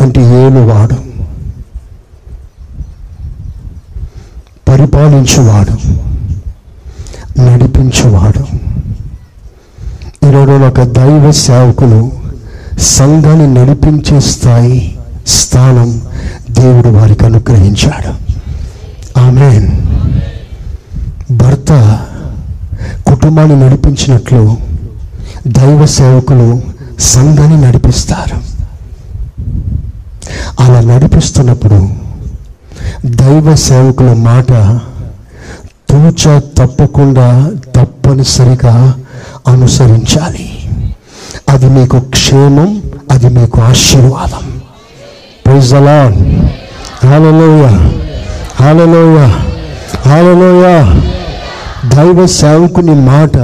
అంటే ఏలువాడు. పరిపాలించువాడు. నడిపించువాడు. ఈరోజు ఒక దైవ సేవకులు సంఘాన్ని నడిపించే స్థాయి స్థానం దేవుడు వారికి అనుగ్రహించాడు. ఆమెన్. భర్త కుటుంబాన్ని నడిపించినట్లు దైవ సేవకులు సంఘాన్ని నడిపిస్తారు. అలా నడిపిస్తున్నప్పుడు దైవ సేవకుల మాట తూచ తప్పకుండా తప్పనిసరిగా అనుసరించాలి. అది మీకు క్షేమం అది మీకు ఆశీర్వాదం. ప్రైజ్ అలా హాలలోయ హాలలోయ హాలలోయ దైవ సేవకుని మాట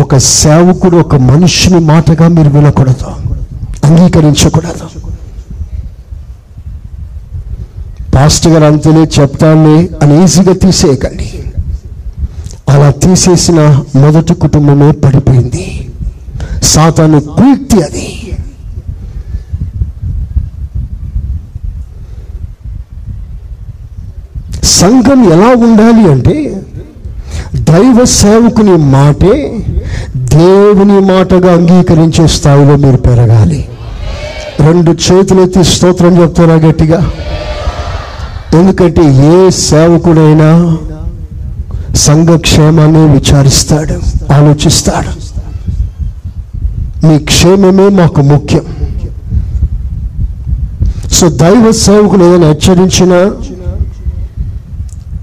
ఒక సేవకుడు ఒక మనుషుని మాటగా మీరు వినకూడదు. అంగీకరించకూడదు. పాస్టర్ గారు అంతనే చెప్తానులే అని ఈజీగా తీసేయకండి. అలా తీసేసిన మొదటి కుటుంబమే పడిపోయింది. సాతాను కుయుక్తి అది. సంఘం ఎలా ఉండాలి అంటే దైవ సేవకుని మాటే దేవుని మాటగా అంగీకరించే స్థాయిలో మీరు పెరగాలి. రెండు చేతులెత్తి స్తోత్రం చెప్తారా గట్టిగా? ఎందుకంటే ఏ సేవకుడైనా సంఘక్షేమాన్ని విచారిస్తాడు ఆలోచిస్తాడు. మీ క్షేమమే మాకు ముఖ్యం. సో దైవ సేవకులు ఏదైనా హెచ్చరించినా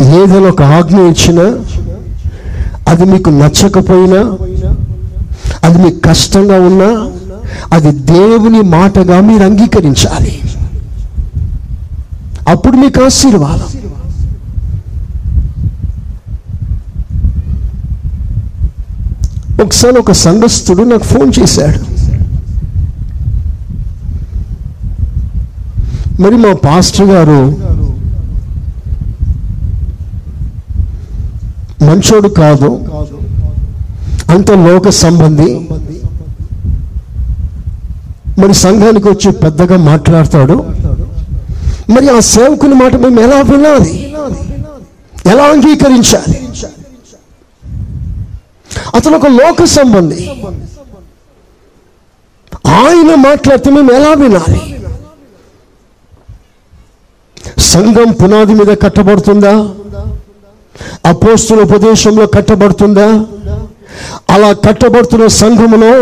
ఏదైనా ఒక ఆజ్ఞ ఇచ్చినా అది మీకు నచ్చకపోయినా అది మీకు కష్టంగా ఉన్నా అది దేవుని మాటగా మీరు అంగీకరించాలి. అప్పుడు మీకు ఆశీర్వాదం. ఒకసారి ఒక సంఘస్థుడు నాకు ఫోన్ చేశాడు. మరి మా పాస్టర్ గారు మంచోడు కాదు. అంత లోక సంబంధి. మరి సంఘానికి వచ్చి పెద్దగా మాట్లాడతాడు. మరి ఆ సేవకుని మాట మేము ఎలా వినాలి? ఎలా అంగీకరించాలి? అతను ఒక లోక సంబంధి. ఆయన మాట్లాడితే మేము ఎలా వినాలి? సంఘం పునాది మీద కట్టబడుతుందా? అపోస్తుల ఉపదేశంలో కట్టబడుతుందా? అలా కట్టబడుతున్న సంఘములో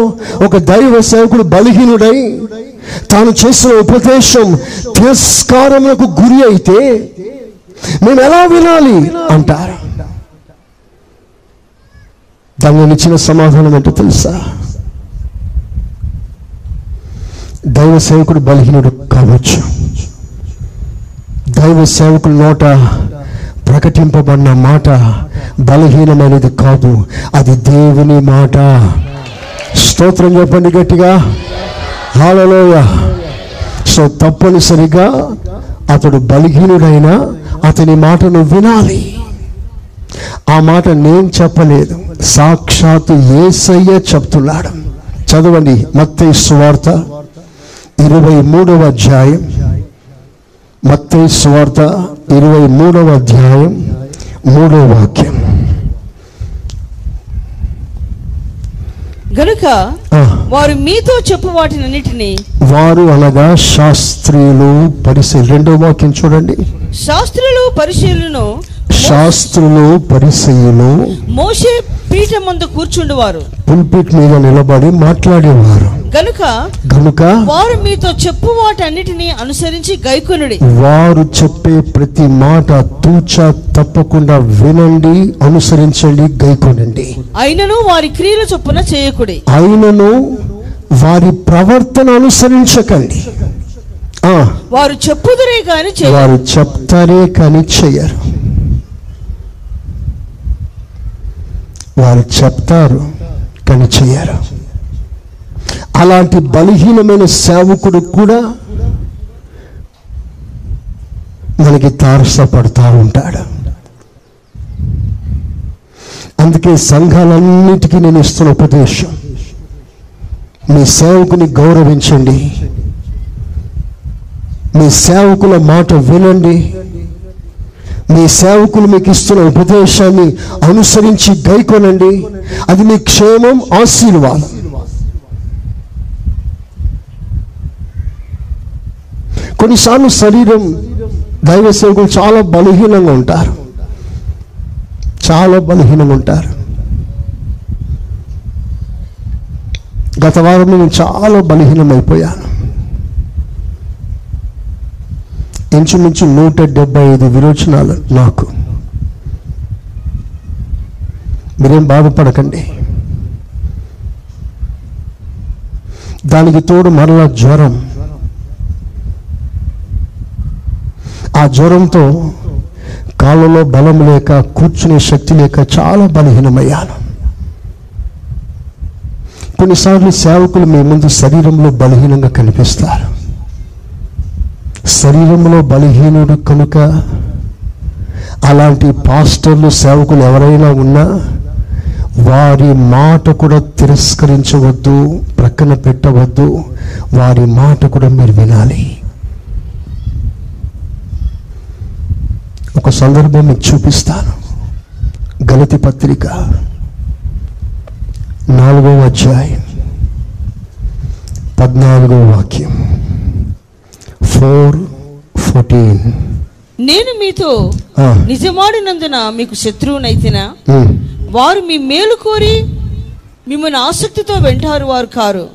ఒక దైవ సేవకుడు బలహీనుడై తాను చేసిన ఉపదేశం తిరస్కారములకు గురి అయితే మేము ఎలా వినాలి అంటారు? దాన్ని ఇచ్చిన సమాధానం ఏంటో తెలుసా? దైవ సేవకుడు బలహీనుడు కావచ్చు. దైవ సేవకుడు నోట ప్రకటింపబడిన మాట బలహీనమైనది కాదు. అది దేవుని మాట. స్తోత్రం చెప్పండి గట్టిగా. హాలలోయ సో తప్పనిసరిగా అతడు బలహీనుడైనా అతని మాటను వినాలి. ఆ మాట నేను చెప్పలేదు. సాక్షాత్తు ఏసయ్య చెప్తున్నాడు. చదవండి. మత్తే సువార్త ఇరవై మూడవ అధ్యాయం. మత్తయి సువార్త ఇరవై మూడవ అధ్యాయం మూడవ వాక్యం.
గనుక వారు మీతో చెప్పు వాటినన్నిటిని
వారు అనగా శాస్త్రీయులు పరిశీలి. రెండవ వాక్యం చూడండి.
శాస్త్రులు పరిశీలనను
శాస్త్రులు పరిశీలు
మోషే పీఠం ముందు కూర్చుండువారు.
పుల్పిట్ మీద నిలబడి మాట్లాడేవారు.
గనుక
కనుక
వారు మీతో చెప్పు వాటన్నిటిని అనుసరించి గైకొనుడి.
వారు చెప్పే ప్రతి మాట తూచ తప్పకుండా వినండి అనుసరించండి గైకొనండి.
అయినను వారి క్రియల చొప్పున చేయకుడి.
అయినను వారి ప్రవర్తన అనుసరించకండి.
వారు చెప్పుదురే చేయ
వారు చెప్తారే కానీ చెయ్యరు వారు చెప్తారు కానీ చేయరు అలాంటి బలహీనమైన సేవకుడు కూడా మనకి తారసపడతా ఉంటాడు. అందుకే సంఘాలన్నిటికీ నేను ఇస్తున్న ఉపదేశం మీ సేవకుని గౌరవించండి. మీ సేవకుల మాట వినండి. మీ సేవకులు మీకు ఇస్తున్న ఉపదేశాన్ని అనుసరించి గైకొనండి. అది మీ క్షేమం ఆశీర్వాదం. కొన్నిసార్లు శరీరం దైవ సేవకులు చాలా బలహీనంగా ఉంటారు. చాలా బలహీనంగా ఉంటారు. గత వారం నేను చాలా బలహీనమైపోయాను. ఇంచుమించు నూట డెబ్బై ఐదు విరోచనాలు నాకు. మీరేం బాధపడకండి దానికి తోడు మరలా జ్వరం. ఆ జ్వరంతో కాళ్ళలో బలం లేక కూర్చునే శక్తి లేక చాలా బలహీనమయ్యాను. కొన్నిసార్లు సేవకులు మీ ముందు శరీరంలో బలహీనంగా కనిపిస్తారు. శరీరంలో బలహీనుడు కనుక అలాంటి పాస్టర్లు సేవకులు ఎవరైనా ఉన్నా వారి మాట కూడా తిరస్కరించవద్దు ప్రక్కన పెట్టవద్దు. వారి మాట కూడా మీరు వినాలి. ఒక సందర్భం మీకు చూపిస్తాను. గలతి పత్రిక నాలుగవ అధ్యాయం పద్నాలుగవ వాక్యం. ఫోర్ ఫోర్టీన్
నేను మీతో నిజమాడినందున మీకు శత్రువునైతినా వారు మీ మేలు కోరి మిమ్మల్ని ఆసక్తితో వెంటారు వారు కారు.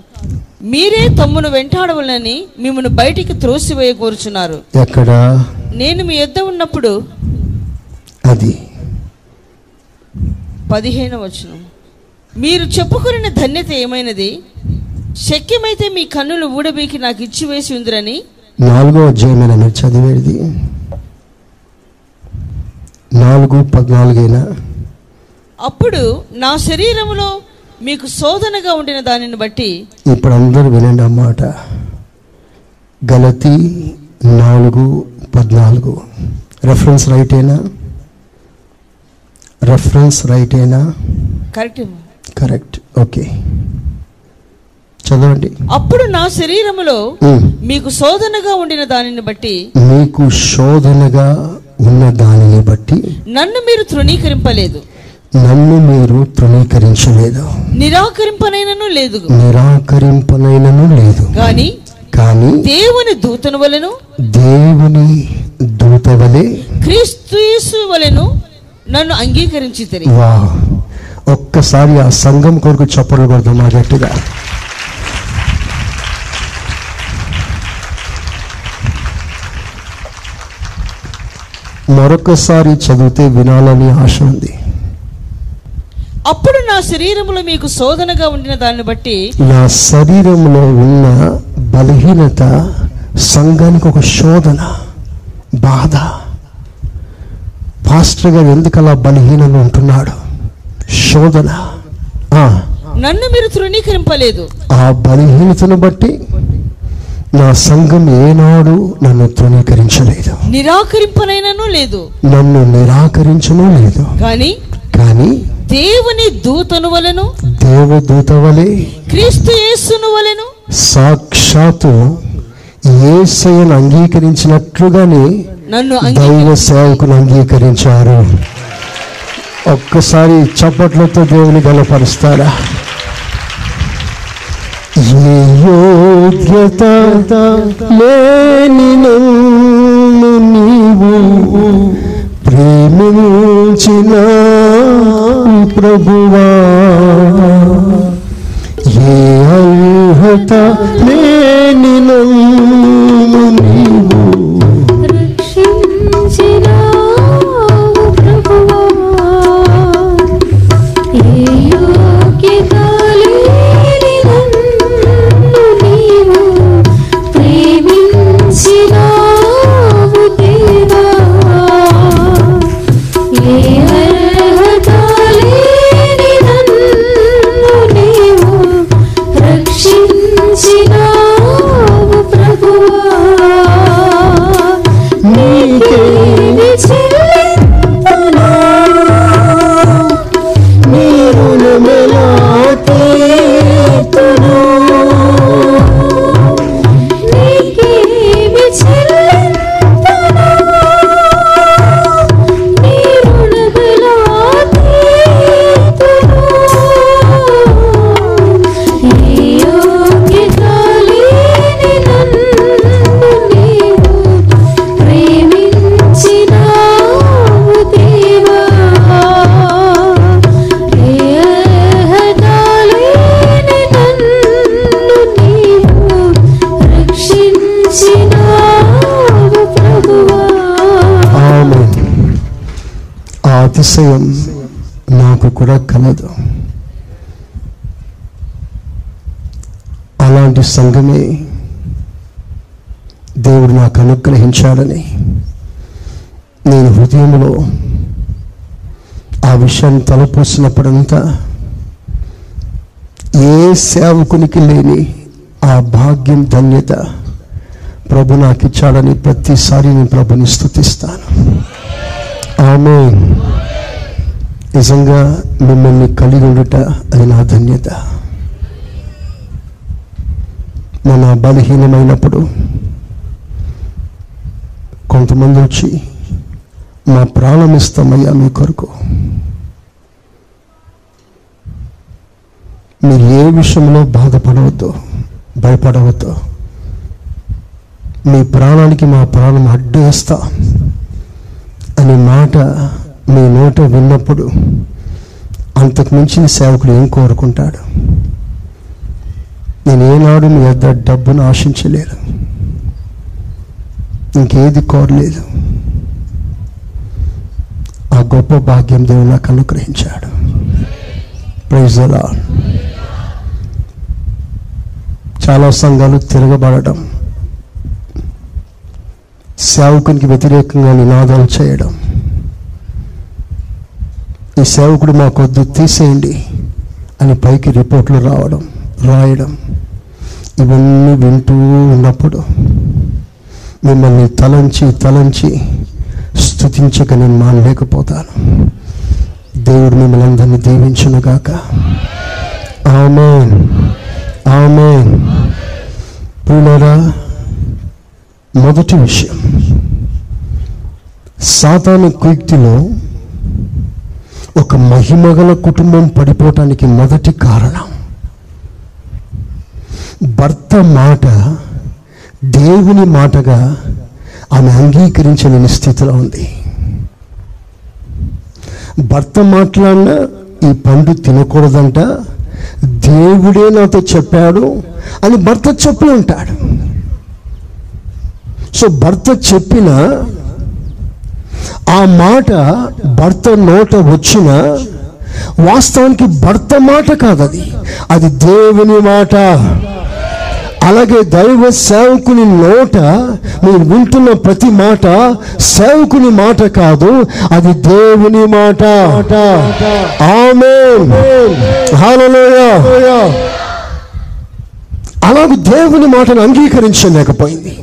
మీరే తమ్మును వెంటాడవలనని మిమ్మల్ని బయటికి త్రోసివేయ కోరుచున్నారు.
ఎక్కడ?
నేను మీ యొద్ద ఉన్నప్పుడు
అది.
పదిహేను వచనం. మీరు చెప్పుకున్న ధన్యత ఏమైనది? శక్యమైతే మీ కన్నులు ఊడబీకి నాకు ఇచ్చి వేసి ఉందిరని
నాలుగో అధ్యాయమైన మీరు చదివేది నాలుగు పద్నాలుగైనా.
అప్పుడు నా శరీరములో మీకు శోధనగా ఉండిన దానిని బట్టి
ఇప్పుడు అందరూ వినండి అన్నమాట గలతి నాలుగు పద్నాలుగు. రెఫరెన్స్ రైటేనా రెఫరెన్స్ రైటేనా
కరెక్ట్
కరెక్ట్ ఓకే చదవండి.
అప్పుడు నా శరీరములో. మీకు శోధనగా ఉండిన దానిని బట్టి
మీకు శోధనగా ఉన్న దానిని బట్టి
నన్ను మీరు తృణీకరింపలేదు.
నన్ను మీరు తృణీకరించలేదు.
నిరాకరింపనైనను లేదు.
నిరాకరింపనైనను లేదు.
గాని
కానీ
దేవుని దూతను వలెను
దేవుని దూతవలే
క్రీస్తు యేసు వలెను నన్ను అంగీకరించి
ఒక్కసారి ఆ సంఘం కొరకు చప్పట్లు కొడదాం గట్టిగా. మరొకసారి చదివితే వినాలని ఆశ ఉంది.
అప్పుడు నా శరీరములో మీకు శోధనగా ఉండిన దాన్ని బట్టి
నా శరీరంలో ఉన్న బలహీనత సంఘానికి ఒక శోధన బాధ. పాస్టర్ గారు ఎందుకు అలా బలహీనంగా ఉంటున్నాడు? శోధన.
నన్ను మీరు తృణీకరింపలేదు.
ఆ బలహీనతను బట్టి నా సంఘం ఏనాడు నన్ను తృణీకరించలేదు.
నిరాకరింపనైనను లేదు.
నన్ను నిరాకరించను లేదు.
గాని
కానీ
దేవుని దూతను వలెను
దేవదూత వలె
క్రీస్తు యేసును వలెను
సాక్షాత్తు ఏసయ్యను అంగీకరించినట్లుగానే
నన్ను
దైవ సేవకులు అంగీకరించారు. ఒక్కసారి చప్పట్లతో దేవుని బలపరుస్తారా ఏ యోగ్యత లేని నన్ను నీవు ప్రేమించిన ప్రభువా? ఏ అర్హత లేని నన్ను నీవు సంఘమే దేవుడు నాకు అనుగ్రహించాడని నేను హృదయంలో ఆ విషయాన్ని తలపోసినప్పుడంతా ఏ సేవకునికి లేని ఆ భాగ్యం ధన్యత ప్రభు నాకు ఇచ్చాడని ప్రతిసారి నేను ప్రభుని స్థుతిస్తాను. ఆమె నిజంగా మిమ్మల్ని కలిగి ఉండుట అది నా ధన్యత. మన బలహీనమైనప్పుడు కొంతమంది వచ్చి మా ప్రాణం ఇస్తామయ్యా మీ కొరకు. మీరు ఏ విషయంలో బాధపడవద్దు భయపడవద్దు. మీ ప్రాణానికి మా ప్రాణం అడ్డేస్తా అనే మాట మీ నోట విన్నప్పుడు అంతకు మించిన సేవకుడు ఏం కోరుకుంటాడు? నేను ఏనాడు మీ వద్ద డబ్బును ఆశించలేదు. ఇంకేది కోరలేదు. ఆ గొప్ప భాగ్యం దేవుడు నాకు అనుగ్రహించాడు. ప్రైజ్ అలా చాలా సంఘాలు తిరగబడటం సేవకునికి వ్యతిరేకంగా నినాదాలు చేయడం. ఈ సేవకుడు మాకొద్దు తీసేయండి అని పైకి రిపోర్ట్లు రావడం రాయడం. ఇవన్నీ వింటూ ఉన్నప్పుడు మిమ్మల్ని తలంచి తలంచి స్థుతించక నేను మానలేకపోతాను దేవుడు మిమ్మల్ని అందరినీ దీవించునుగాక. ఆమె ఆమె ప్రియులారా మొదటి విషయం. సాతాను కుయుక్తిలో ఒక మహిమగల కుటుంబం పడిపోవటానికి మొదటి కారణం భర్త మాట దేవుని మాటగా ఆమె అంగీకరించలేని స్థితిలో ఉంది. భర్త మాట్లాడిన ఈ పండు తినకూడదంట దేవుడే నాతో చెప్పాడు అని భర్త చెప్పి ఉంటాడు. సో భర్త చెప్పిన ఆ మాట భర్త నోట వచ్చిన వాస్తవానికి భర్త మాట కాదు అది అది దేవుని మాట. అలాగే దైవ సేవకుని నోట మీరు వింటున్న ప్రతి మాట సేవకుని మాట కాదు అది దేవుని మాట. ఆమె అలాగే దేవుని మాటను అంగీకరించలేకపోయింది.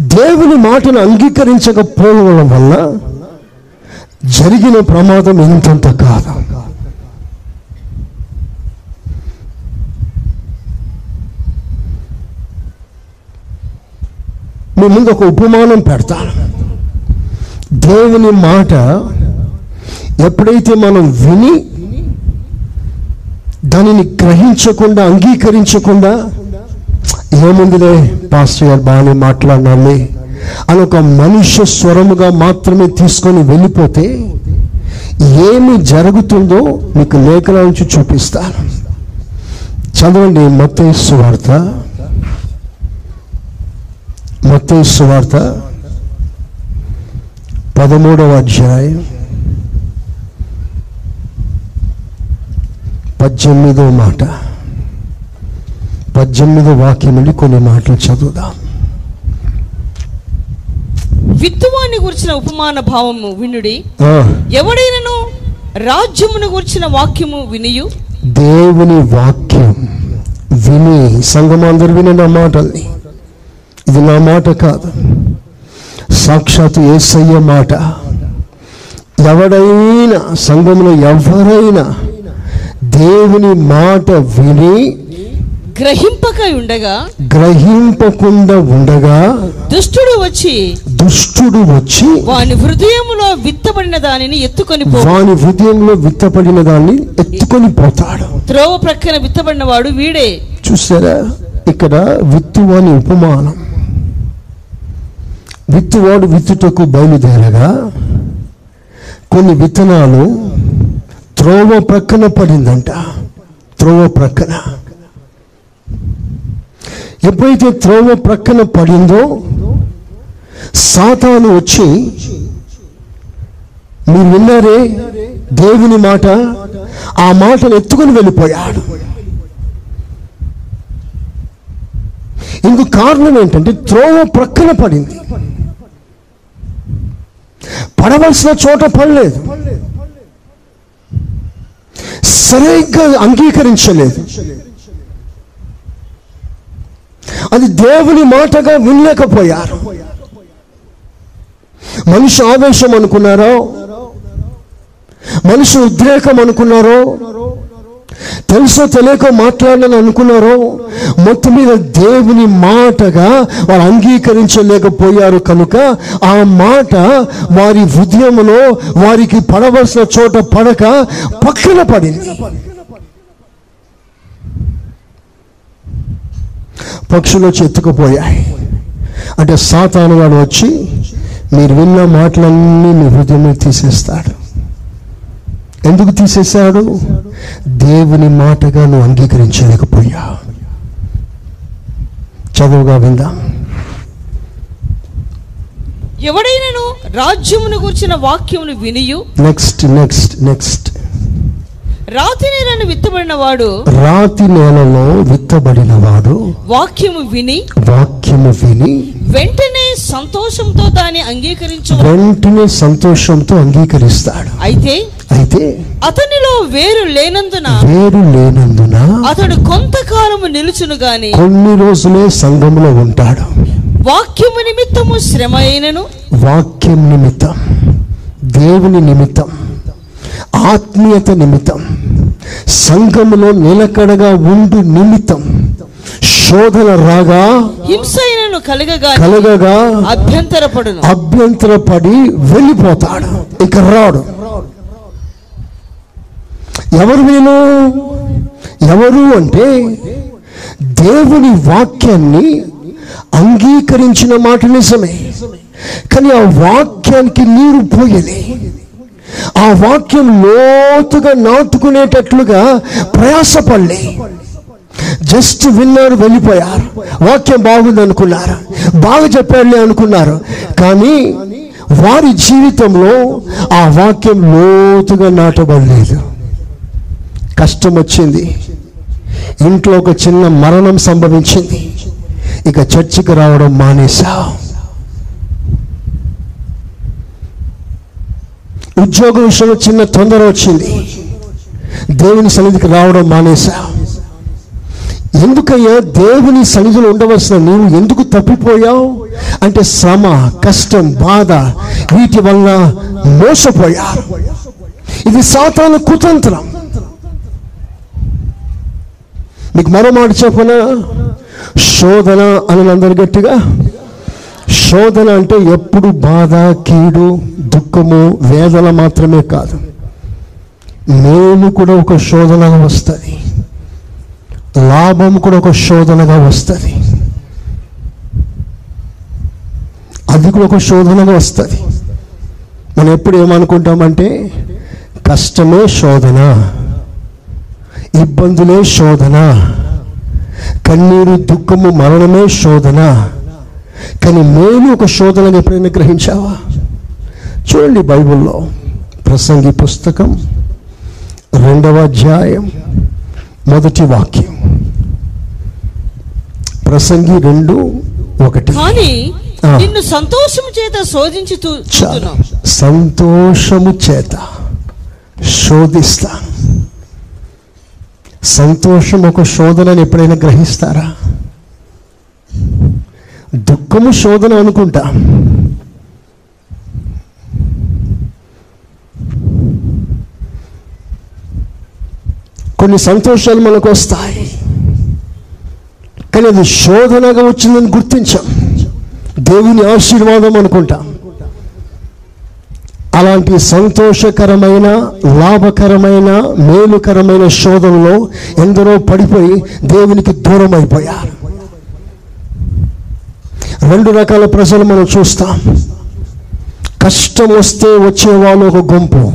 దేవుని మాటను అంగీకరించకపోవడం వల్ల జరిగిన ప్రమాదం ఇంతంత కాదు. మీ ముందు ఒక ఉపమానం పెడతాను దేవుని మాట ఎప్పుడైతే మనం విని దానిని గ్రహించకుండా అంగీకరించకుండా ఏముందిలే పాస్టర్ గారు బాగానే మాట్లాడాలి అని ఒక మనుష్య స్వరముగా మాత్రమే తీసుకొని వెళ్ళిపోతే ఏమి జరుగుతుందో మీకు లేఖల నుంచి చూపిస్తాను చదవండి మత వార్త మత్తయి వార్త పదమూడవ అధ్యాయం పద్దెనిమిదో మాట. పద్దెనిమిదో వాక్యం నుండి కొన్ని మాటలు చదువుదాం.
విత్తువాన్ని గురించిన ఉపమాన భావము వినుడి. ఎవడైనను రాజ్యమును గురించిన వాక్యము వినియు?
దేవుని వాక్యం విని సంఘం అందరు వినండి ఆ మాటల్ని. ఇది నా మాట కాదు. సాక్షాత్ ఏసయ్య మాట. ఎవడైనా సంఘంలో ఎవరైనా దేవుని మాట విని
గ్రహింపక ఉండగా
గ్రహింపకుండా ఉండగా
దుష్టుడు వచ్చి
దుష్టుడు వచ్చి
వాని హృదయములో విత్తబడిన దానిని ఎత్తుకొని
వాని హృదయంలో విత్తపడిన దాన్ని ఎత్తుకొని పోతాడు.
త్రోవ ప్రక్కన విత్తబడిన వాడు వీడే.
చూసారా? ఇక్కడ విత్తువాని ఉపమానం. విత్తువాడు విత్తుటకు బయలుదేరగా కొన్ని విత్తనాలు త్రోవ ప్రక్కన పడిందంట. త్రోవ ప్రక్కన. ఎప్పుడైతే త్రోవ ప్రక్కన పడిందో సాతాను వచ్చి మీరు విన్నారే దేవుని మాట ఆ మాటను ఎత్తుకొని వెళ్ళిపోయాడు. ఇందుకు కారణం ఏంటంటే త్రోవ ప్రక్కన పడింది. పడవలసిన చోట పడలేదు. సరిగ్గా అంగీకరించలేదు. అది దేవుని మాటగా వినలేకపోయారు. మనిషి ఆవేశం అనుకున్నారో? మనిషి ఉద్రేకం అనుకున్నారో? తెలుసో తెలియక మాట్లాడాలని అనుకున్నారో? మొత్తం మీద దేవుని మాటగా వారు అంగీకరించలేకపోయారు కనుక ఆ మాట వారి హృదయంలో వారికి పడవలసిన చోట పడక పక్కన పడింది. పక్షులు వచ్చి ఎత్తుకుపోయాయి. అంటే సాతాను వాడు వచ్చి మీరు విన్న మాటలన్నీ మీ హృదయంలో తీసేస్తాడు. ఎందుకు తీసేశాడు? దేవుని మాటగా నువ్వు అంగీకరించలేకపోయా. చదువుగా విందాం.
ఎవడైనను రాజ్యమును కూర్చిన వాక్యమును వినియు.
నెక్స్ట్ నెక్స్ట్ నెక్స్ట్
రాతి నేలను విత్తబడిన వాడు
రాతి నేలలో విత్తబడిన వాడు
వాక్యము విని
వాక్యము విని
వెంటనే సంతోషంతో దాన్ని అంగీకరించు
వెంటనే సంతోషంతో అంగీకరిస్తాడు.
అయితే
అయితే
అతనిలో వేరు లేనందున
వేరు లేనందున
అతడు కొంతకాలము నిలుచును గాని
కొన్ని రోజులే సంఘంలో ఉంటాడు.
వాక్యము నిమిత్తము శ్రమ అయినను
వాక్యం నిమిత్తం దేవుని నిమిత్తం ఆత్మీయత నిమిత్తం సంఘములో నిలకడగా ఉండు నిమిత్తం శోధన రాగా
హింస అయినను కలగగా
కలగగా
అభ్యంతరపడును.
అభ్యంతరపడి వెళ్ళిపోతాడు. ఇక రాడు. ఎవరు వీళ్ళు? ఎవరు అంటే దేవుని వాక్యాన్ని అంగీకరించిన మాట నిజమే. కానీ ఆ వాక్యానికి నీరు పోయలే. ఆ వాక్యం లోతుగా నాటుకునేటట్లుగా ప్రయాసపడలే. జస్ట్ విన్నారు వెళ్ళిపోయారు. వాక్యం బాగుంది అనుకున్నారు? బాగా చెప్పాడులే అనుకున్నారు. కానీ వారి జీవితంలో ఆ వాక్యం లోతుగా నాటబడలేదు. కష్టం వచ్చింది. ఇంట్లో ఒక చిన్న మరణం సంభవించింది. ఇక చర్చికి రావడం మానేశావు ఉద్యోగం విషయంలో చిన్న తొందర వచ్చింది. దేవుని సన్నిధికి రావడం మానేశా. ఎందుకయ్యా? దేవుని సన్నిధిలో ఉండవలసిన నీవు ఎందుకు తప్పిపోయావు? అంటే శ్రమ కష్టం బాధ వీటి వల్ల మోసపోయా ఇది సాతాన కుతంత్రం. మీకు మరో మాట చెప్పనా? శోధన అని అందరు గట్టిగా? శోధన అంటే ఎప్పుడు బాధ కీడు దుఃఖము వేదన మాత్రమే కాదు. మేలు కూడా ఒక శోధనగా వస్తుంది. లాభం కూడా ఒక శోధనగా వస్తుంది. అది కూడా ఒక శోధనగా వస్తుంది. మనం ఎప్పుడు ఏమనుకుంటామంటే కష్టమే శోధన ఇబ్బందులే శోధన కన్నీరు దుఃఖము మరణమే శోధన కానీ మేలు ఒక శోధనగా ఎప్పుడైనా గ్రహించావా? చూడండి బైబిల్లో ప్రసంగి పుస్తకం రెండవ అధ్యాయం మొదటి వాక్యం. ప్రసంగి రెండు ఒకటి.
కానీ. నిన్ను సంతోషము చేత శోధించి.
సంతోషము చేత శోధిస్తా సంతోషం ఒక శోధనని ఎప్పుడైనా గ్రహిస్తారా? దుఃఖము శోధన అనుకుంటా. కొన్ని సంతోషాలు మనకు వస్తాయి. కానీ అది శోధనగా వచ్చిందని గుర్తించాం. దేవుని ఆశీర్వాదం అనుకుంటాం. అలాంటి సంతోషకరమైన లాభకరమైన మేలుకరమైన శోధనలో ఎందరో పడిపోయి దేవునికి దూరం అయిపోయారు రెండు రకాల ప్రజలు మనం చూస్తాం. కష్టం వస్తే వచ్చేవాళ్ళు ఒక గుంపు.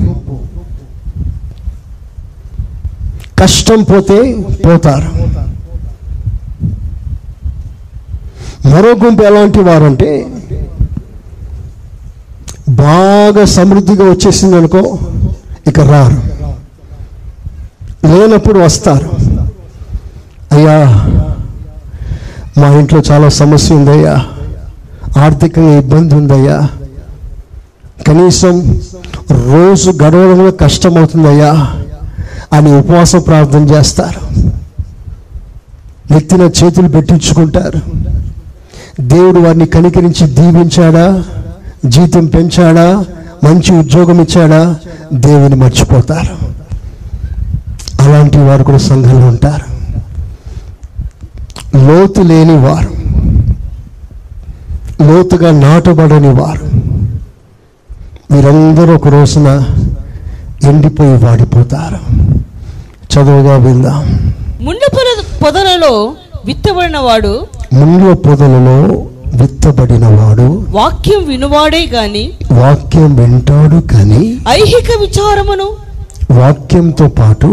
కష్టం పోతే పోతారు. మరో గుంపు ఎలాంటి వారంటే బాగా సమృద్ధిగా వచ్చేసింది అనుకో ఇక రారు. లేనప్పుడు వస్తారు. అయ్యా మా ఇంట్లో చాలా సమస్య ఉందయ్యా. ఆర్థికంగా ఇబ్బంది ఉందయ్యా. కనీసం రోజు గడవడంలో కష్టమవుతుందయ్యా. అని ఉపవాస ప్రార్థన చేస్తారు. నెత్తిన చేతులు పెట్టించుకుంటారు. దేవుడు వారిని కనికరించి దీవించాడా? జీతం పెంచాడా? మంచి ఉద్యోగం ఇచ్చాడా? దేవుని మర్చిపోతారు. అలాంటి వారు కూడా సంఘంలో ఉంటారు. లోతు లేని వారు లోతుగా నాటబడని వారు మీరందరూ ఒక రోజున ఎండిపోయి వాడిపోతారు. చదువుగా వెళ్దాం
ముండ్ల పొద పొదలలో విత్తబడిన వాడు
ముండ్ల పొదలలో విత్తబడిన వాడు
వాక్యం వినువాడే గాని
వాక్యం వింటాడు కానీ
ఐహిక విచారమును
వాక్యంతో పాటు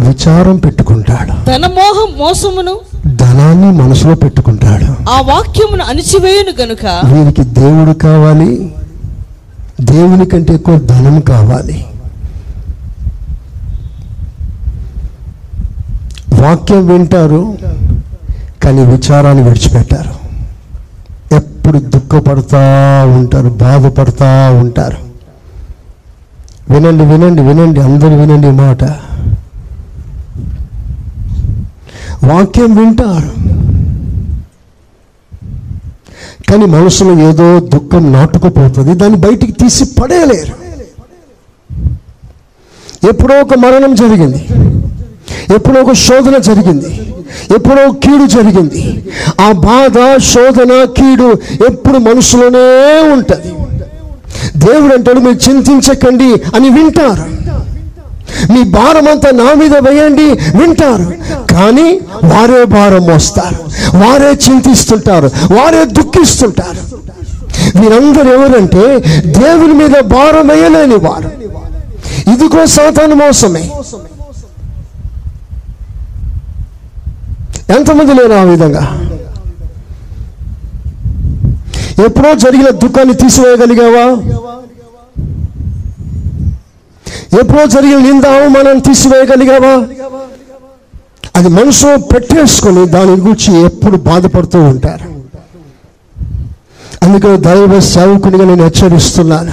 విచారం పెట్టుకుంటాడు.
తన మోహం మోసమును
ధనాన్ని మనసులో పెట్టుకుంటాడు.
ఆ వాక్యమును అణిచివేయును గనుక
వీరికి దేవుడు కావాలి దేవుని కంటే ఎక్కువ ధనం కావాలి. వాక్యం వింటారు కానీ విచారాన్ని విడిచిపెట్టారు. ఎప్పుడు దుఃఖపడతా ఉంటారు బాధపడతా ఉంటారు. వినండి వినండి వినండి అందరూ వినండి మాట. వాక్యం వింటారు. కానీ మనసులో ఏదో దుఃఖం నాటుకుపోతుంది. దాన్ని బయటికి తీసి పడేయలేరు. ఎప్పుడో ఒక మరణం జరిగింది. ఎప్పుడో ఒక శోధన జరిగింది. ఎప్పుడో కీడు జరిగింది. ఆ బాధ శోధన కీడు ఎప్పుడు మనసులోనే ఉంటుంది. దేవుడు అంటాడు మీరు చింతించకండి అని వింటారు. మీ భారం అంతా నా మీద వేయండి వింటారు. కానీ వారే భారం మోస్తారు. వారే చింతిస్తుంటారు. వారే దుఃఖిస్తుంటారు. మీరందరూ ఎవరంటే దేవుని మీద భారం వేయలేని వారు. ఇదిగో సాతాను మోసమే. ఎంతమంది లేరు ఆ విధంగా? ఎప్పుడో జరిగిన దుఃఖాన్ని తీసివేయగలిగావా? ఎప్పుడో జరిగిన నింద అవమానం తీసివేయగలిగావా? అది మనసులో పెట్టేసుకొని దాని గురించి ఎప్పుడు బాధపడుతూ ఉంటారు. అందుకే దైవ సేవకునిగా నేను హెచ్చరిస్తున్నాను.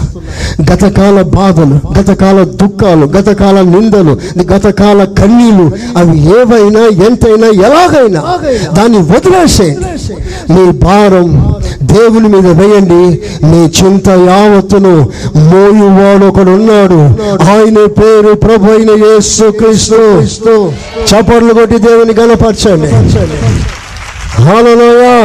గతకాల బాధలు గతకాల దుఃఖాలు గతకాల నిందలు గతకాల కన్నీలు అవి ఏవైనా ఎంతైనా ఎలాగైనా దాన్ని వదిలేసేయండి మీ భారం దేవుని మీద వేయండి. మీ చింత యావత్తును మోయువాడు ఒకడు ఉన్నాడు ఆయన పేరు ప్రభు అయిన యేసు క్రీస్తు. చపర్లు కొట్టి దేవుని గణపరచండి. హాలలోయా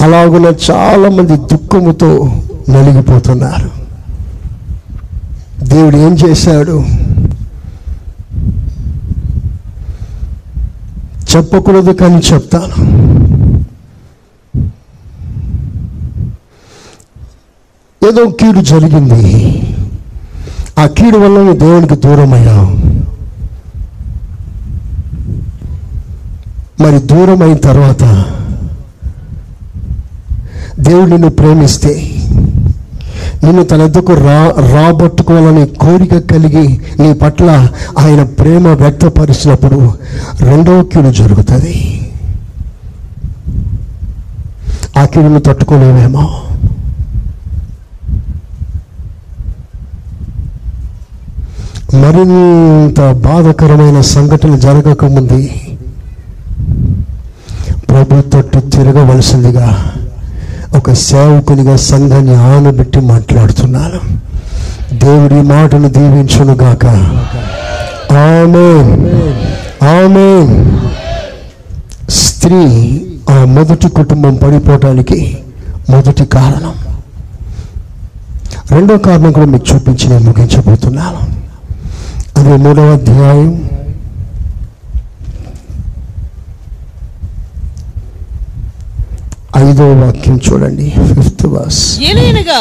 అలాగున చాలా మంది దుఃఖముతో నలిగిపోతున్నారు. దేవుడు ఏం చేశాడు? చెప్పకూడదు కానీ చెప్తాను. ఏదో కీడు జరిగింది. ఆ కీడు వల్ల దేవునికి దూరం మరి దూరం అయిన తర్వాత దేవుడు నిన్ను ప్రేమిస్తే నిన్ను తన ఎద్దకు రా రాబట్టుకోవాలని కోరిక కలిగి నీ పట్ల ఆయన ప్రేమ వ్యక్తపరిచినప్పుడు రెండవ కీడు జరుగుతుంది. ఆ కీడును తట్టుకోలేమేమో. మరింత బాధకరమైన సంఘటన జరగకముందే ప్రభు తట్టు తిరగవలసిందిగా ఒక సేవకునిగా సంఘాన్ని ఆనబెట్టి మాట్లాడుతున్నాను. దేవుడి మాటను దీవించును గాక. ఆమె ఆమె స్త్రీ ఆ మొదటి కుటుంబం పడిపోవటానికి మొదటి కారణం. రెండో కారణం కూడా మీకు చూపించి నేను ముగించబోతున్నాను. అది మూడవ అధ్యాయం ఐదో వాక్యం చూడండి ఫిఫ్త్ వర్స్.
ఏలైనగా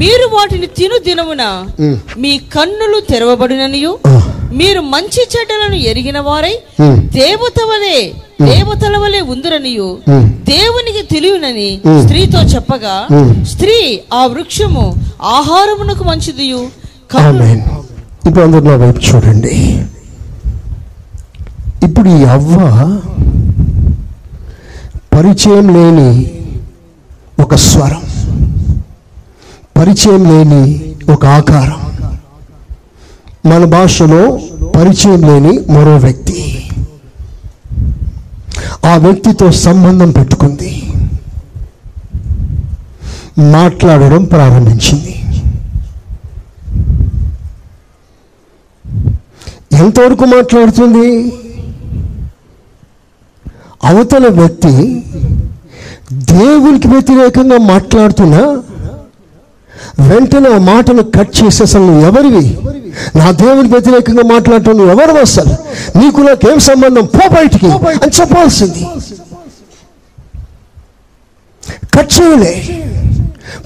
మీరు వాటిని తిను దినమున మీ కన్నులు తెరవబడిననియు మీరు మంచి చెడ్డలను ఎరిగిన వారై దేవత వలె దేవతల వలె ఉందిరనియు దేవునికి తెలియనని స్త్రీతో చెప్పగా స్త్రీ ఆ వృక్షము ఆహారమునకు మంచిదియు.
ఆమెన్. ఇప్పుడు అందరు నా వైపు చూడండి. ఇప్పుడు ఈ అవ్వ పరిచయం లేని ఒక స్వరం. పరిచయం లేని ఒక ఆకారం. మన భాషలో పరిచయం లేని మరో వ్యక్తి. ఆ వ్యక్తితో సంబంధం పెట్టుకుంది. మాట్లాడడం ప్రారంభించింది. ఎంతవరకు మాట్లాడుతుంది? అవతల వ్యక్తి దేవునికి వ్యతిరేకంగా మాట్లాడుతున్నా వెంటనే ఆ మాటను కట్ చేసేసాను నువ్వు ఎవరివి? నా దేవునికి వ్యతిరేకంగా మాట్లాడటం నువ్వు ఎవరు అసలు? నీకు నాకేం సంబంధం? పో బయటికి అని చెప్పాల్సింది. కట్ చేయలే.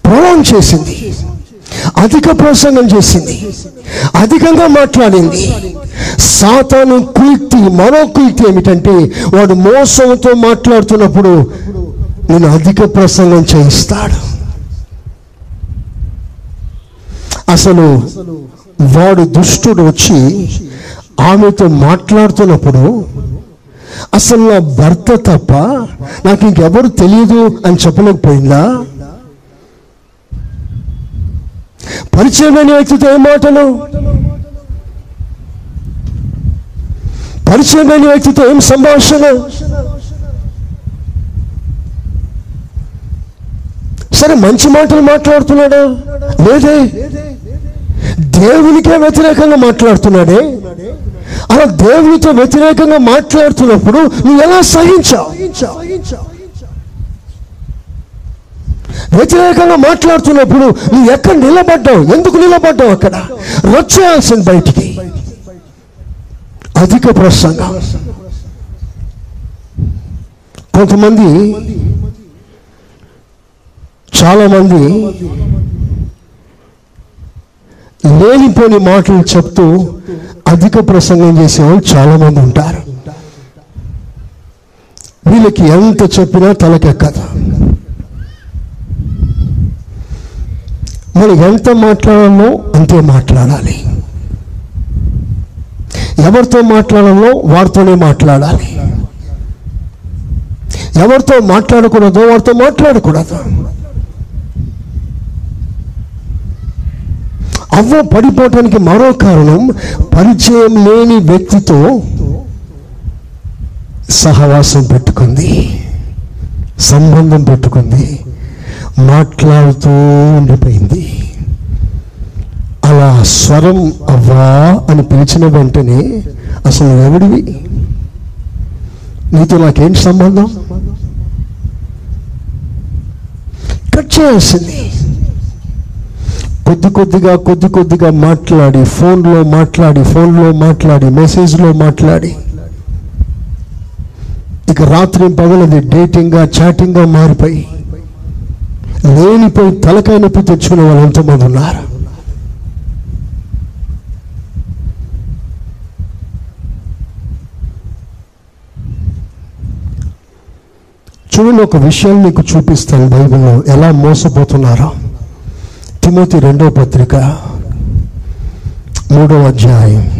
ప్రొలాంగ్ చేసింది. అధిక ప్రసంగం చేసింది. అధికంగా మాట్లాడింది. సాతాను కుయుక్తి మరో కుయుక్తి ఏమిటంటే వాడు మోసంతో మాట్లాడుతున్నప్పుడు నేను అధిక ప్రసంగం చేయిస్తాడు. అసలు వాడు దుష్టుడు వచ్చి ఆమెతో మాట్లాడుతున్నప్పుడు అసలు నా భర్త తప్ప నాకు ఇంకెవరు తెలియదు అని చెప్పలేకపోయిందా? పరిచయమైన వ్యక్తితో ఏం మాటలు? పరిచయమైన వ్యక్తితో ఏం సంభాషణ? సరే మంచి మాటలు మాట్లాడుతున్నాడా? లేదే. దేవునికే వ్యతిరేకంగా మాట్లాడుతున్నాడే. అలా దేవునితో వ్యతిరేకంగా మాట్లాడుతున్నప్పుడు నువ్వు ఎలా సహించావు? వ్యతిరేకంగా మాట్లాడుతున్నప్పుడు నువ్వు ఎక్కడ నిలబడ్డావు? ఎందుకు నిలబడ్డావు అక్కడ? రొచ్చేయాల్సింది బయటికి. అధిక ప్రసంగం. కొంతమంది చాలామంది లేనిపోని మాటలు చెప్తూ అధిక ప్రసంగం చేసేవాళ్ళు చాలా మంది ఉంటారు. వీళ్ళకి ఎంత చెప్పినా తలకెక్కదు. మనం ఎంత మాట్లాడాలో అంతే మాట్లాడాలి. ఎవరితో మాట్లాడాలో వారితోనే మాట్లాడాలి. ఎవరితో మాట్లాడకూడదో వారితో మాట్లాడకూడదు. అవ్వ పడిపోవటానికి మరో కారణం పరిచయం లేని వ్యక్తితో సహవాసం పెట్టుకుంది సంబంధం పెట్టుకుంది. మాట్లాడుతూ ఉండిపోయింది. అలా స్వరం అవ్వా అని పిలిచిన వెంటనే అసలు ఎవడివి? నీతో నాకేం సంబంధం? కట్ చేయాల్సింది. కొద్ది కొద్దిగా కొద్ది కొద్దిగా మాట్లాడి ఫోన్లో మాట్లాడి ఫోన్లో మాట్లాడి మెసేజ్లో మాట్లాడి. ఇక రాత్రి పగలది డేటింగ్గా చాటింగ్గా మారిపోయి లేనిపోయి తలకాయ నొప్పి తెచ్చుకునే వాళ్ళు ఎంతోమంది ఉన్నారు? చూడండి ఒక విషయం మీకు చూపిస్తాను. బైబిల్లో ఎలా మోసపోతున్నారో. తిమోతి రెండో పత్రిక మూడవ అధ్యాయం.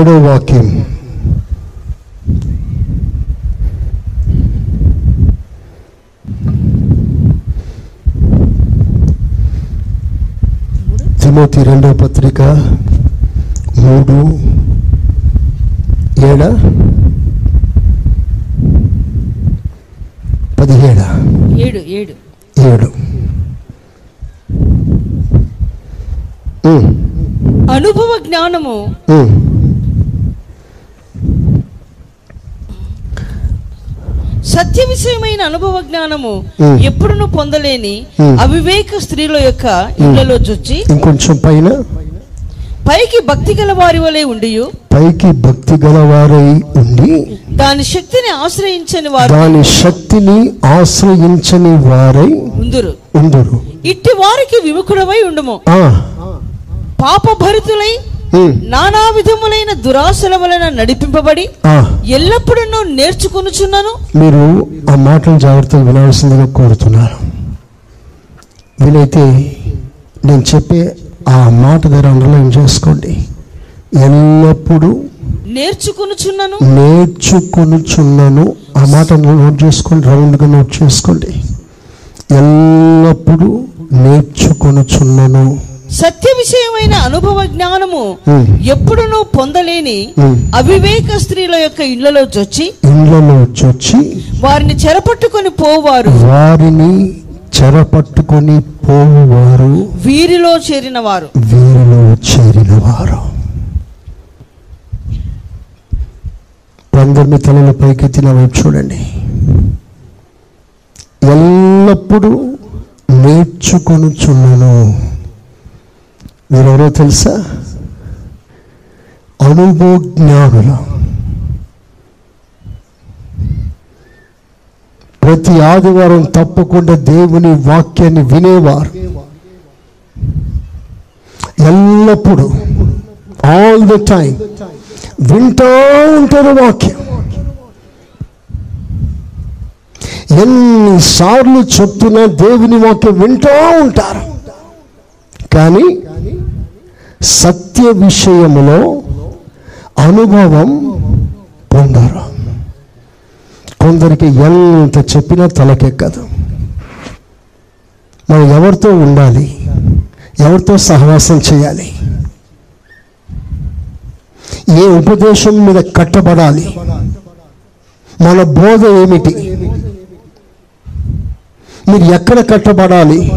ఏడో వాక్యం. తిమోతి రెండో పత్రిక మూడు ఏడ? పదిహేడా.
ఏడు ఏడు.
ఏడు.
అనుభవ జ్ఞానము సత్య విషయమైన అనుభవ జ్ఞానము. ఎప్పుడును పొందలేని. అవివేక స్త్రీల యొక్క ఇళ్ళలో చొచ్చి
ఇంకొంచెం పైన.
పైకి భక్తి గల వారి వలె ఉండి
పైకి భక్తి గలవారై ఉండి
దాని శక్తిని ఆశ్రయించని వారు
దాని శక్తిని ఆశ్రయించని వారై
ఉందురు.
ఉందరు.
ఇట్టి వారికి విముఖుడవై ఉండుము.
ఆ,
పాపభరితులై
ఉమ్,
నానా విధములైన దురాశల వలన నడిపింపబడి. ఎల్లప్పుడూ నేర్చుకొనుచున్నాను.
మీరు ఆ మాటలు జాగ్రత్తగా వినాల్సిందిగా కోరుతున్నారు వీలైతే నేను చెప్పే ఆ మాట దగ్గర అండర్లైన్ చేసుకోండి. ఎల్లప్పుడూ
నేర్చుకొనుచున్నాను.
నేర్చుకొనుచున్నాను. ఆ మాట నోట్ చేసుకోండి. రౌండ్గా నోట్ చేసుకోండి. ఎల్లప్పుడూ నేర్చుకొనుచున్నాను.
సత్య విషయమైన అనుభవ జ్ఞానము
Hmm.
ఎప్పుడునూ పొందలేని
Hmm.
అవివేక స్త్రీల యొక్క ఇళ్ళలో చొచ్చి
ఇండ్లలో చొచ్చి
వారిని చెరపట్టుకొని పోవారు.
వారిని చెరపట్టుకొని పోవారు
వీరిలో చేరిన వారు
వీరిలో చేరిన వారు అందరి తలల పైకెత్తి నా వైపు చూడండి. ఎల్లప్పుడూ నేర్చుకొనుచున్నాను. మీరెవరో తెలుసా? అనుభవజ్ఞానులు ప్రతి ఆదివారం తప్పకుండా దేవుని వాక్యాన్ని వినేవారు. ఎల్లప్పుడూ ఆల్ ద టైం వింటూ ఉంటారు వాక్యం. ఎన్నిసార్లు చెప్తున్నా దేవుని వాక్యం వింటూ ఉంటారు. కానీ సత్య విషయములో అనుభవం పొందరు. కొందరికి ఎంత చెప్పినా తలకెక్కదు. మనం ఎవరితో ఉండాలి? ఎవరితో సహవాసం చేయాలి? ఏ ఉపదేశం మీద కట్టబడాలి? మన బోధ ఏమిటి? మీరు ఎక్కడ కట్టబడాలి?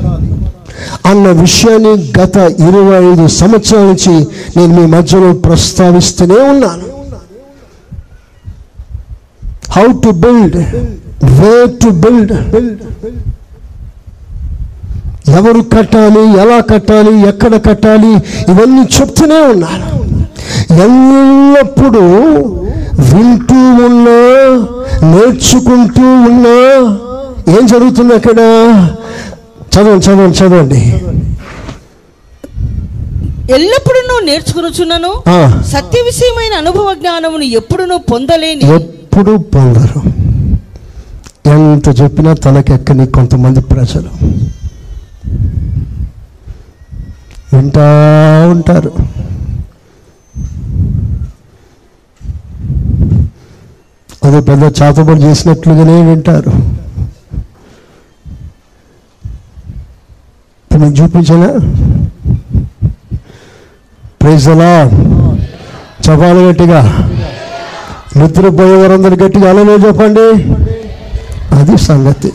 అన్న విషయాన్ని గత ఇరవై ఐదు సంవత్సరాల నుంచి నేను మీ మధ్యలో ప్రస్తావిస్తూనే ఉన్నాను. How to build way to build ఎవరు కట్టాలి ఎలా కట్టాలి ఎక్కడ కట్టాలి ఇవన్నీ చెప్తూనే ఉన్నాను ఎల్లప్పుడూ వింటూ ఉన్నా నేర్చుకుంటూ ఉన్నా ఏం జరుగుతుంది అక్కడ? చదవండి చదవండి చదవండి.
ఎల్లప్పుడూ నేర్చుకునుచున్నాను. సత్య విషయమైన అనుభవ జ్ఞానమును ఎప్పుడునూ పొందలేని
ఎప్పుడు పొందరు. ఎంత చెప్పినా తలకెక్కని కొంతమంది ప్రజలు. వింటా ఉంటారు. అదే పెద్ద చాతబడి చేసినట్లుగానే వింటారు. ఇప్పుడు మీకు చూపించనా ప్రైజ్ అలా గట్టిగా. నిద్రపోయే వారందరూ గట్టిగా. అలానే చెప్పండి. అది సంగతి.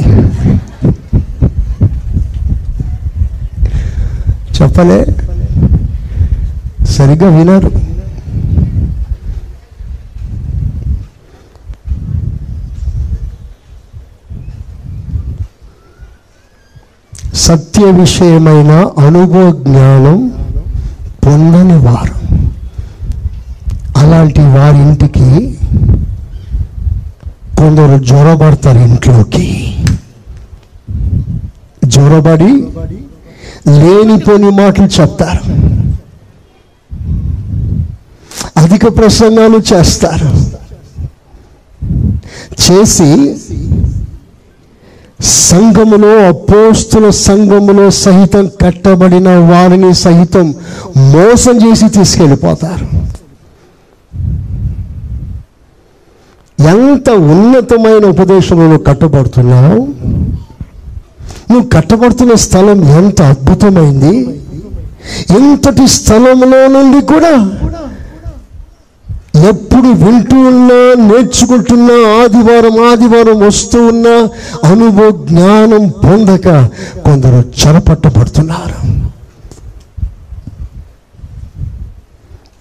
చెప్పలే. సరిగ్గా వినరు. సత్య విషయమైన అనుభవ జ్ఞానం పొందని వారు. అలాంటి వారి ఇంటికి కొందరు జ్వరపడతారు ఇంట్లోకి. జ్వరబడి లేనిపోని మాటలు చెప్తారు. అధిక ప్రసంగాలు చేస్తారు. చేసి సంఘములో అపోస్తుల సంఘములో సహితం కట్టబడిన వారిని సహితం మోసం చేసి తీసుకెళ్ళిపోతారు. ఎంత ఉన్నతమైన ఉపదేశంలో కట్టబడుతున్నావు? నువ్వు కట్టబడుతున్న స్థలం ఎంత అద్భుతమైంది? ఎంతటి స్థలంలో నుండి కూడా ఎప్పుడు వింటూ ఉన్నా నేర్చుకుంటున్నా ఆదివారం ఆదివారం వస్తూ ఉన్నా అనుభవ జ్ఞానం పొందక కొందరు చెరపట్టబడుతున్నారు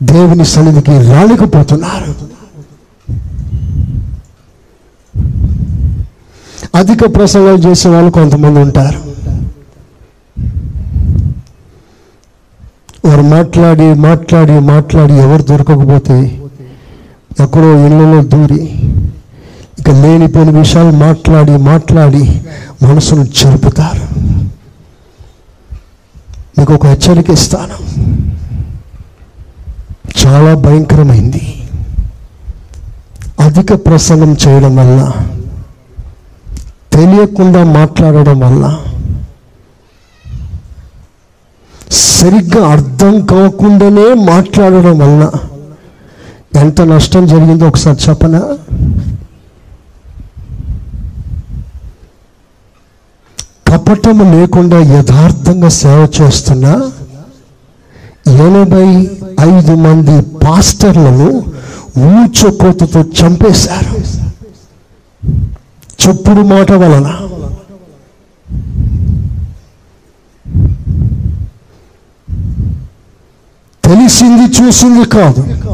దేవుని సన్నిధికి రాలేకపోతున్నారు. అధిక ప్రసంగాలు చేసే వాళ్ళు కొంతమంది ఉంటారు. వారు మాట్లాడి మాట్లాడి మాట్లాడి ఎవరు దొరకకపోతే ఎక్కడో ఇళ్ళలో దూరి ఇక లేనిపోని విషయాలు మాట్లాడి మాట్లాడి మనసును చెరుపుతారు. మీకు ఒక హెచ్చరిక ఇస్తాను. చాలా భయంకరమైంది. అధిక ప్రసంగం చేయడం వల్ల తెలియకుండా మాట్లాడడం వల్ల సరిగ్గా అర్థం కాకుండానే మాట్లాడడం వల్ల ఎంత నష్టం జరిగిందో ఒకసారి చెప్పనా? కపటము లేకుండా యథార్థంగా సేవ చేస్తున్న ఎనభై ఐదు మంది పాస్టర్లను ఊచకోతతో చంపేశారు. చెప్పుడు మాట వలన. తెలిసింది చూసింది కాదు.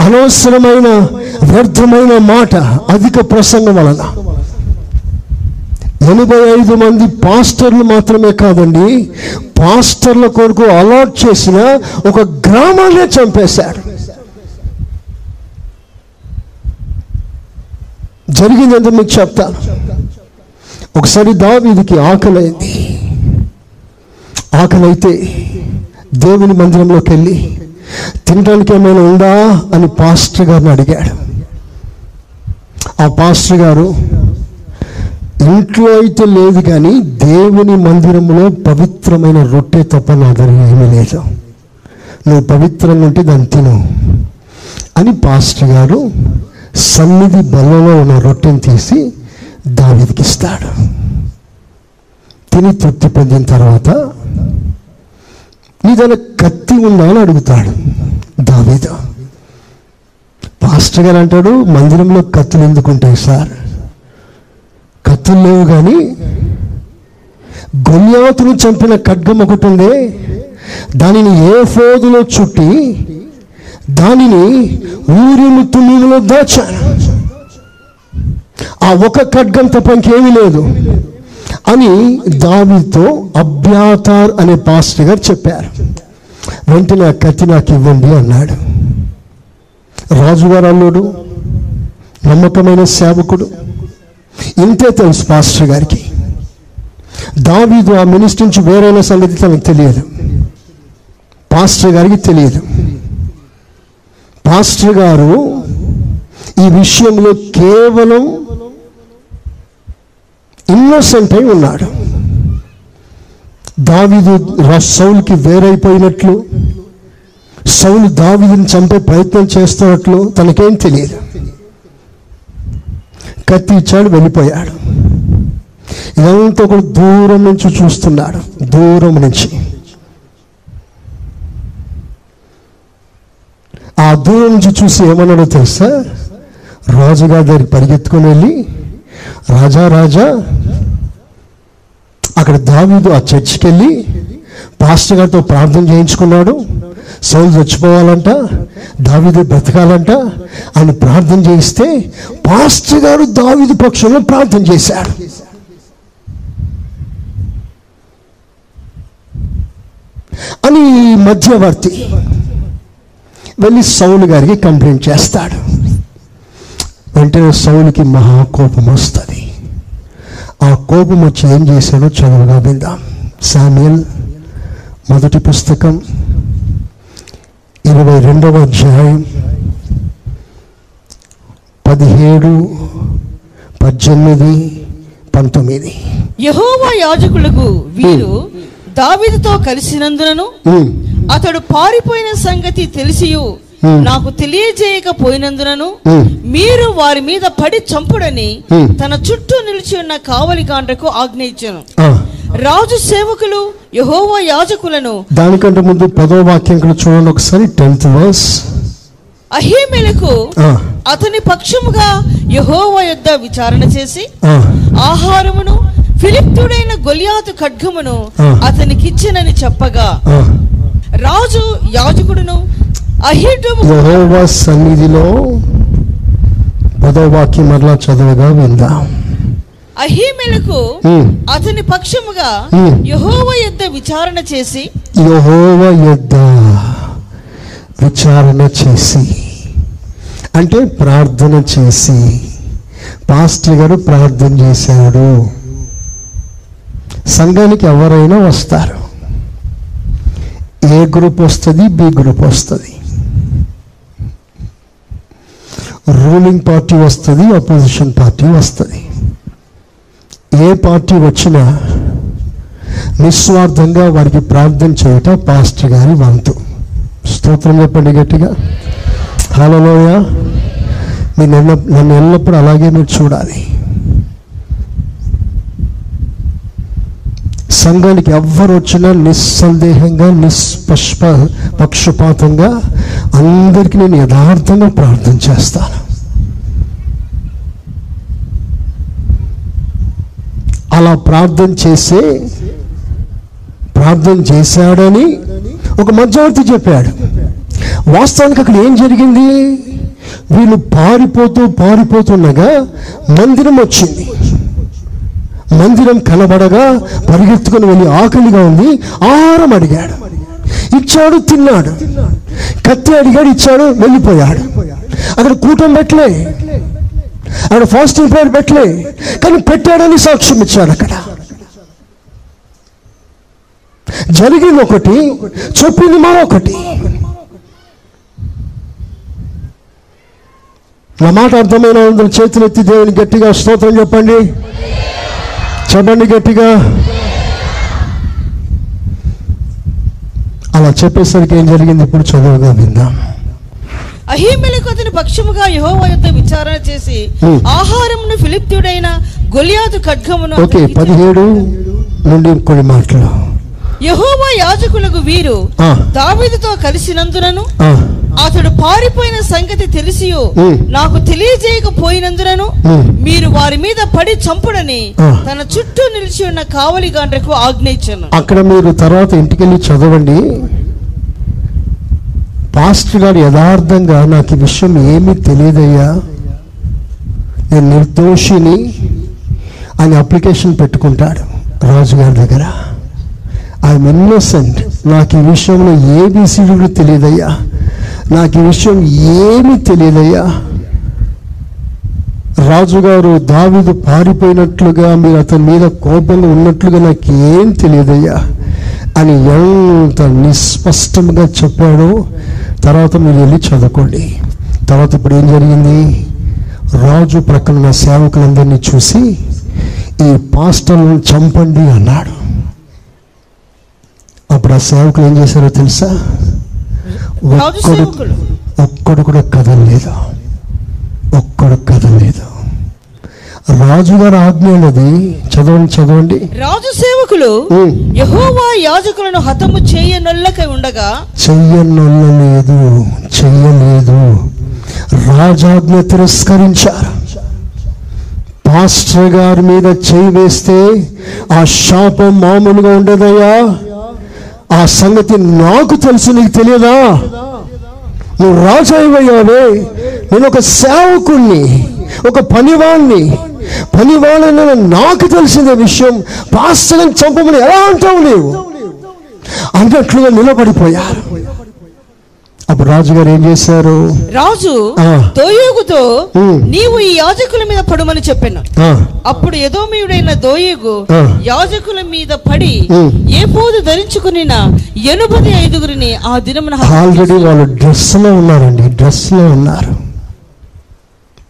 అనవసరమైన వ్యర్థమైన మాట అధిక ప్రసంగం వలన. ఎనభై ఐదు మంది పాస్టర్లు మాత్రమే కాదండి పాస్టర్ల కొరకు అలాట్ చేసిన ఒక గ్రామాన్నే చంపేశారు. జరిగిందంటే మీకు చెప్తాను ఒకసారి దావీదికి ఆకలైంది. ఆకలైతే దేవుని మందిరంలోకి వెళ్ళి తినడానికి ఏమైనా ఉందా అని పాస్టర్ గారిని అడిగాడు. ఆ పాస్టర్ గారు ఇంట్లో అయితే లేదు కానీ దేవుని మందిరంలో పవిత్రమైన రొట్టె తప్ప నా దగ్గర ఏమీ లేదు. నువ్వు పవిత్రంగా ఉంటే దాన్ని తిను అని పాస్టర్ గారు సన్నిధి బల్లలో ఉన్న రొట్టెని తీసి దావిదికిస్తాడు తిని తృప్తి పొందిన తర్వాత నీ దగ్గర కత్తి ఉందా అని అడుగుతాడు మీద పాస్టర్ గారు అంటాడు మందిరంలో కత్తులు ఎందుకుంటాయి సార్? కత్తులు లేవు కానీ గొల్యాతును చంపిన ఖడ్గం ఒకటి ఉంది. దానిని ఏ ఫోదులో చుట్టి దానిని ఊరిము తుమ్మిలో దాచాను. ఆ ఒక ఖడ్గం తప్ప ఇంకేమీ లేదు. అని దావితో అభ్యాతార్ అనే పాస్టర్ గారు చెప్పారు. వెంటనే ఆ కత్తి నాకు ఇవ్వండి అన్నాడు. రాజుగారు అల్లుడు నమ్మకమైన సేవకుడు ఇంతే తెలుసు పాస్టర్ గారికి. దావీదు ఆ మినిస్టర్ నుంచి వేరైన సంగతి తనకు తెలియదు. పాస్టర్ గారికి తెలియదు. పాస్టర్ గారు ఈ విషయంలో కేవలం ఇన్నోసెంట్ అయి ఉన్నాడు. దావిదు సౌలుకి వేరైపోయినట్లు సౌలు దావీదుని చంపే ప్రయత్నం చేస్తున్నట్లు తనకేం తెలియదు. కత్తి ఇచ్చాడు వెళ్ళిపోయాడు. ఇదంతా కూడా దూరం నుంచి చూస్తున్నాడు. దూరం నుంచి. ఆ దూరం నుంచి చూసి ఏమన్నాడో తెలుసా? రాజుగారి దగ్గర పరిగెత్తుకొని వెళ్ళి రాజా రాజా. అక్కడ దావీదు ఆ చర్చికి వెళ్ళి పాస్టర్ గారితో ప్రార్థన చేయించుకున్నాడు. సౌలు చచ్చిపోవాలంట దావీదు బ్రతకాలంట అని ప్రార్థన చేయిస్తే పాస్టర్ గారు దావీదు పక్షంలో ప్రార్థన చేశాడు అని మధ్యవర్తి వెళ్ళి సౌలు గారికి కంప్లైంట్ చేస్తాడు. వెంటనే సౌలుకి మహాకోపం వస్తుంది. ఆ కోపం వచ్చి ఏం చేశాడో చదువుగా విందాం. శామ్యుల్ మొదటి పుస్తకం ఇరవై రెండవ అధ్యాయం పదిహేడు పద్దెనిమిది పంతొమ్మిది.
యహోవా యాజకులకు వీరు దావీదుతో కలిసినందునను అతడు పారిపోయిన సంగతి తెలిసియు. నాకు తెలియజేయకపోయినందునను
Hmm.
మీరు వారి మీద పడి చంపుడని
Hmm.
తన చుట్టూ నిలిచి ఉన్న కావలి కాండ్రకు ఆజ్ఞ ఇచ్చాను రాజు సేవకులు యహోవా యాజకులను
దానికంటే ముందు పదో వాక్యం కూడా చూడండి ఒకసారి టెన్త్ వర్స్
అహీమెలకు అతని పక్షముగా యహోవా యొద్ద విచారణ చేసి ఆహారమును ఫిలిప్తుడైన గొలియాతు ఖడ్గమును. అతనికిచ్చినని చెప్పగా. రాజు యాజకుడును
యెహోవా సన్నిధిలో పదో వాక్యం మరలా చదవగా విందాం.
అహీమెలకు. అతని పక్షముగా. యహోవ యొద్ద విచారణ చేసి
యహోవ యొద్ద విచారణ చేసి అంటే ప్రార్థన చేసి పాస్టర్ గారు ప్రార్థన చేశాడు సంఘానికి ఎవరైనా వస్తారు. ఏ గ్రూప్ వస్తుంది? బి గ్రూప్ వస్తుంది. రూలింగ్ పార్టీ వస్తుంది అపోజిషన్ పార్టీ వస్తుంది. ఏ పార్టీ వచ్చినా నిస్వార్థంగా వారికి ప్రార్థన చేయటం పాస్టర్ గారి వంతు. స్తోత్రం చెప్పండి గట్టిగా. హలోయ మీరు నన్ను నన్ను ఎల్లప్పుడూ అలాగే మీరు చూడాలి. సంఘానికి ఎవ్వరు వచ్చినా నిస్సందేహంగా నిష్పష్ప పక్షపాతంగా అందరికీ నేను యథార్థంగా ప్రార్థన చేస్తాను. అలా ప్రార్థన చేసే ప్రార్థన చేశాడని ఒక మధ్యవర్తి చెప్పాడు. వాస్తవానికి అక్కడ ఏం జరిగింది? వీళ్ళు పారిపోతూ పారిపోతుండగా మందిరం వచ్చింది. మందిరం కనబడగా పరిగెత్తుకుని వెళ్ళి ఆకలిగా ఉంది ఆహారం అడిగాడు. ఇచ్చాడు తిన్నాడు. కత్తి అడిగాడు ఇచ్చాడు వెళ్ళిపోయాడు. అక్కడ కూటం పెట్టలే. అక్కడ ఫాస్టింగ్ ప్రేయర్ పెట్టలే. కానీ పెట్టాడని సాక్ష్యం ఇచ్చాడు అక్కడ. జరిగింది ఒకటి చెప్పింది మరొకటి. నా మాట అర్థమైన అందరూ చేతులెత్తి దేవుని గట్టిగా స్తోత్రం చెప్పండి. చెప్పండి గట్టిగా అలా చెప్పేసరికి ఏం జరిగింది ఇప్పుడు చదువుగా విందాం
అహీమెలకు అతని పక్షముగా యెహోవా యుద్ధ విచారణ చేసి. ఆహారమును ఫిలిప్తుడైన గొలియాతు ఖడ్గమును
ఓకే. పదిహేడు నుండి కొన్ని మాటలు
యెహోవా యాజకులకు వీరు దావీదుతో కలిసినందునను అతడు పారిపోయిన సంగతి
Hmm.
నాకు తెలియజేయకపోయినందునను. మీరు వారి మీద పడి చంపుడని. తన చుట్టూ నిలిచి ఉన్న కావలిగాండ్రకు ఆజ్ఞయించను
అక్కడ మీరు తర్వాత ఇంటికి వెళ్ళి చదవండి పాస్టర్ గారు యథార్థంగా నాకు ఈ విషయం ఏమీ తెలియదయ్యా నేను నిర్దోషిని అని అప్లికేషన్ పెట్టుకుంటాడు రాజుగారి దగ్గర ఐఎమ్ ఇన్నోసెంట్ నాకు ఈ విషయంలో ఏబిసిడి కూడా తెలియదయ్యా. నాకు ఈ విషయం ఏమీ తెలియదయ్యా. రాజుగారు దావిదు పారిపోయినట్లుగా మీరు అతని మీద కోపంగా ఉన్నట్లుగా నాకు ఏం తెలియదయ్యా. అని ఎంత నిస్పష్టంగా చెప్పాడో తర్వాత మీరు వెళ్ళి చదువుకోండి. తర్వాత ఇప్పుడు ఏం జరిగింది? రాజు ప్రక్కన సేవకులందరినీ చూసి ఈ పాస్టర్లను చంపండి అన్నాడు. అప్పుడు ఆ సేవకులు ఏం చేశారో తెలుసా? ఒక్కడు ఒక్కడు కూడా కదలలేదు. ఒక్కడు కదలలేదు. రాజుగారు ఆజ్ఞ ఉన్నది చదవండి చదవండి.
రాజు సేవకులు. యెహోవా యాజకులను హతము చేయనొల్లకై ఉండగా
చెయ్యనొల్లలేదు చెయ్యలేదు. రాజాజ్ఞ తిరస్కరించారు. పాస్టర్ గారి మీద చేయి వేస్తే ఆ శాపం మామూలుగా ఉండదయ్యా? ఆ సంగతి నాకు తెలుసు నీకు తెలియదా? నువ్వు రాజాయ్యావే. నేను ఒక సేవకుణ్ణి ఒక పనివాణ్ణి. పనివాళ్ళని నాకు తెలిసిన విషయం. పాస్టర్ని చంపమని ఎలా అంటావు నీవు? అన్నట్లుగా నిలబడిపోయారు. అప్పుడు రాజుగారు ఏం చేశారు
రాజు. దోయేగుతో. నీవు ఈ యాజకుల మీద పడుమని చెప్పాను అప్పుడు ఎదోమీయుడైన దోయేగు
ఆ.
యాజకుల మీద పడి. ఏ పోదు ధరించుకునిన ఎనుపది ఐదుగురిని ఆ దినమున
ఆల్రెడీ వాళ్ళు డ్రెస్లో ఉన్నారండి డ్రెస్లో ఉన్నారు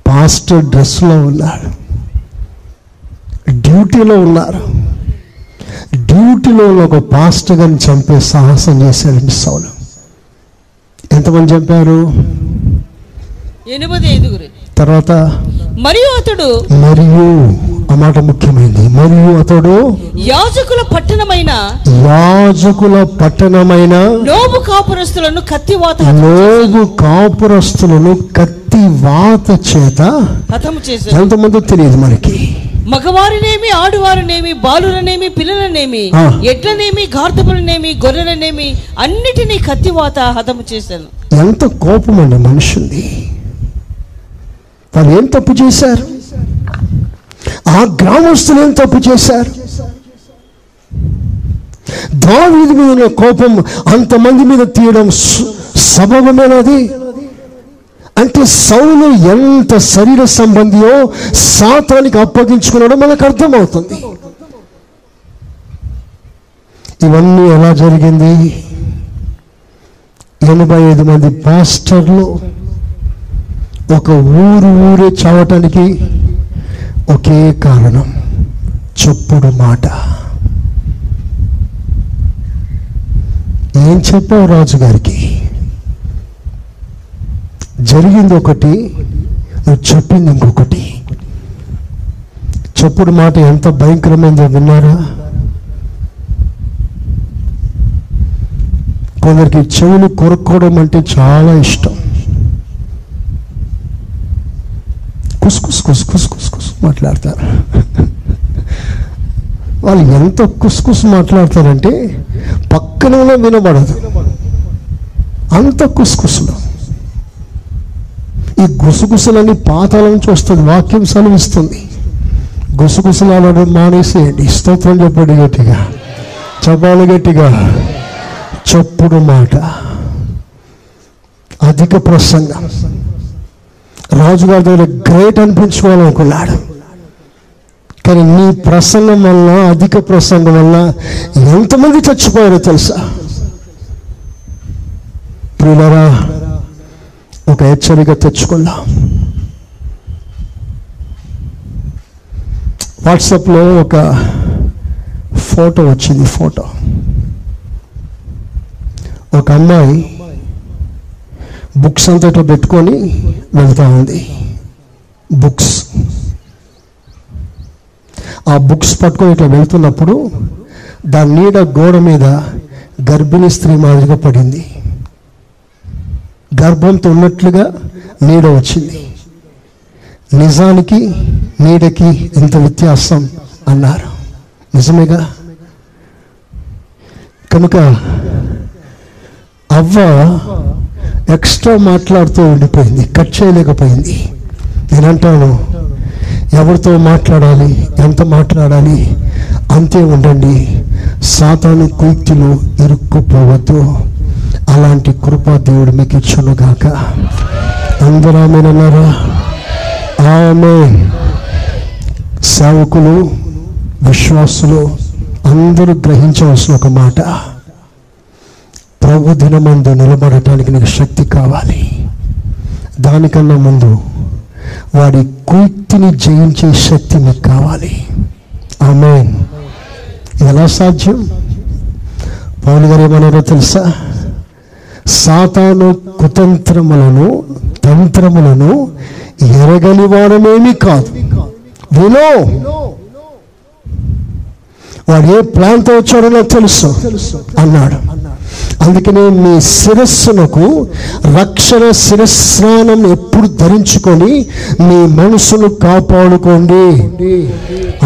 పాస్టర్ డ్రెస్లో ఉన్నారు డ్యూటీలో ఉన్నారు డ్యూటీలో ఒక పాస్టర్ గారిని చంపే సాహసం చేశాడండి సౌలు ఎంతమంది చంపారు?
ఎనిమిది ఐదుగురు.
తర్వాత
మరియు అతడు
మరియు ఆ మాట ముఖ్యమైనది మరియు అతడు
యాజకుల పట్టణమైన
యాజకుల పట్టణమైన
నోబు కాపురస్తులను కత్తివాత
లోగు కాపురస్తులను కత్తి వాత చేత ఎంతమందో తెలియదు మనకి.
మగవారినేమి ఆడువారినేమి బాలులనేమి పిల్లలనేమి. ఎడ్లనేమి గార్ధపులనేమి గొర్రెలనేమి అన్నిటినీ కత్తివాత హతము చేశాను.
ఎంత కోపం అండి మనుషుల్ని వాళ్ళు ఏం తప్పు చేశారు? ఆ గ్రామస్తులు ఏం తప్పు చేశారు? దావీదు మీద కోపం అంతమంది మీద తీయడం సబబమేనది? అంటే సౌలు ఎంత శరీర సంబంధియో సాతానికి అప్పగించుకున్నాడో మనకు అర్థమవుతుంది. ఇవన్నీ ఎలా జరిగింది? ఎనభై ఐదు మంది పాస్టర్లు ఒక ఊరు ఊరే చావటానికి ఒకే కారణం చెప్పుడు మాట. ఏం చెప్పావు రాజు గారికి జరిగింది ఒకటి నువ్వు చెప్పింది ఇంకొకటి. చెప్పుడు మాట ఎంత భయంకరమైందో విన్నారా? కొందరికి చెవులు కొరుక్కోవడం అంటే చాలా ఇష్టం. కుసుకుస్ కుసు కుసు కుసు కుసు మాట్లాడతారు. వాళ్ళు ఎంత కుస్కుస్ మాట్లాడతారంటే పక్కన వినబడదు. అంత కుస్కుస్లో ఈ గుసగుసలని పాతాల నుంచి వస్తుంది వాక్యం సెలవిస్తుంది. గుసగుసలాలను మానేసేయండి. స్తోత్రం చెప్పండి గట్టిగా. చెప్పాలి గట్టిగా. చెప్పుడు మాట. అధిక ప్రసంగం. రాజుగారి దగ్గర గ్రేట్ అనిపించుకోవాలనుకున్నాడు కానీ నీ ప్రసంగం వల్ల అధిక ప్రసంగం వల్ల ఎంతమంది చచ్చిపోయారో తెలుసా? ప్రియులరా ఒక హెచ్చరిక తెచ్చుకుందాం. వాట్సాప్లో ఒక ఫోటో వచ్చింది ఫోటో. ఒక అమ్మాయి బుక్స్ అంతటా పెట్టుకొని వెళ్తూ ఉంది. బుక్స్. ఆ బుక్స్ పట్టుకొని ఇట్లా వెళ్తున్నప్పుడు దాని నీడ గోడ మీద గర్భిణీ స్త్రీ మాదిరిగా పడింది. గర్భంతో ఉన్నట్లుగా నీడ వచ్చింది. నిజానికి నీడకి ఎంత వ్యత్యాసం అన్నారు. నిజమేగా? కనుక అవ్వ ఎక్స్ట్రా మాట్లాడుతూ ఉండిపోయింది కట్ చేయలేకపోయింది. నేనంటాను ఎవరితో మాట్లాడాలి ఎంత మాట్లాడాలి అంతే ఉండండి. సాతాను కుయుక్తిలో ఇరుక్కుపోవద్దు. అలాంటి కృప దేవుడు మీకు ఇచ్చునుగాక. అందరూ ఆమెనన్నారా ఆమె సేవకులు విశ్వాసులు అందరూ గ్రహించవలసిన ఒక మాట. ప్రభు దినమందు నిలబడటానికి నీకు శక్తి కావాలి. దానికన్నా ముందు వాడి కుయుక్తిని జయించే శక్తి మీకు కావాలి. ఆమె ఎలా సాధ్యం? పౌన్ గారు ఏమన్నారో తెలుసా? సాతాను కుతంత్రములను తంత్రములను ఎరగని వాడమేమీ కాదు. వినో వాడు ఏ ప్లాన్తో వచ్చాడో నాకు తెలుసు అన్నాడు. అందుకనే మీ శిరస్సునకు రక్షణ శిరస్నానం ఎప్పుడు ధరించుకొని మీ మనసును కాపాడుకోండి.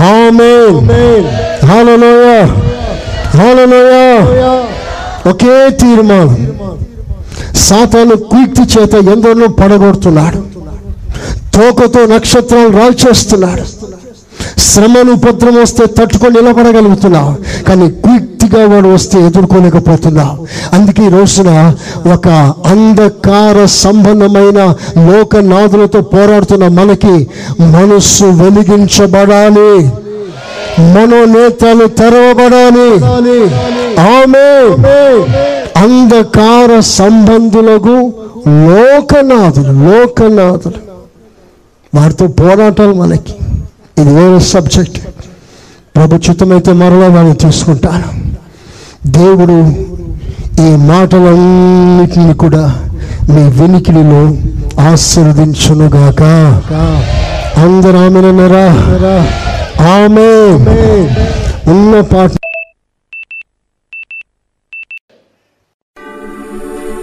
ఆమె హాలలోయ. హాలలోయ. ఒకే తీర్మానం. సాతాను కీర్తి చేత ఎందరినో పడగొడుతున్నాడు. తోకతో నక్షత్రాలు రాల్చేస్తున్నాడు. శ్రమను ఉపద్రవం వస్తే తట్టుకొని నిలబడగలుగుతున్నావు కానీ క్విక్తిగా వాడు వస్తే ఎదుర్కోలేకపోతున్నావు అందుకే ఈ రోజున ఒక అంధకార సంబంధమైన లోకనాథులతో పోరాడుతున్న మనకి మనస్సు వెలిగించబడాలి. మనోనేత్రాలు తెరవబడాలి. అంధకార సంబంధులకు లోకనాథులు లోకనాథులు. వారితో పోరాటాలు మనకి. ఇది వేరే సబ్జెక్ట్ ప్రభుత్వమైతే మరలా వారిని తీసుకుంటాను దేవుడు ఈ మాటలన్నిటిని కూడా మీ వినికిడిలో ఆశీర్వదించునుగాక. అందరూ ఆమెనన్నారా ఆమె ఉన్న పాట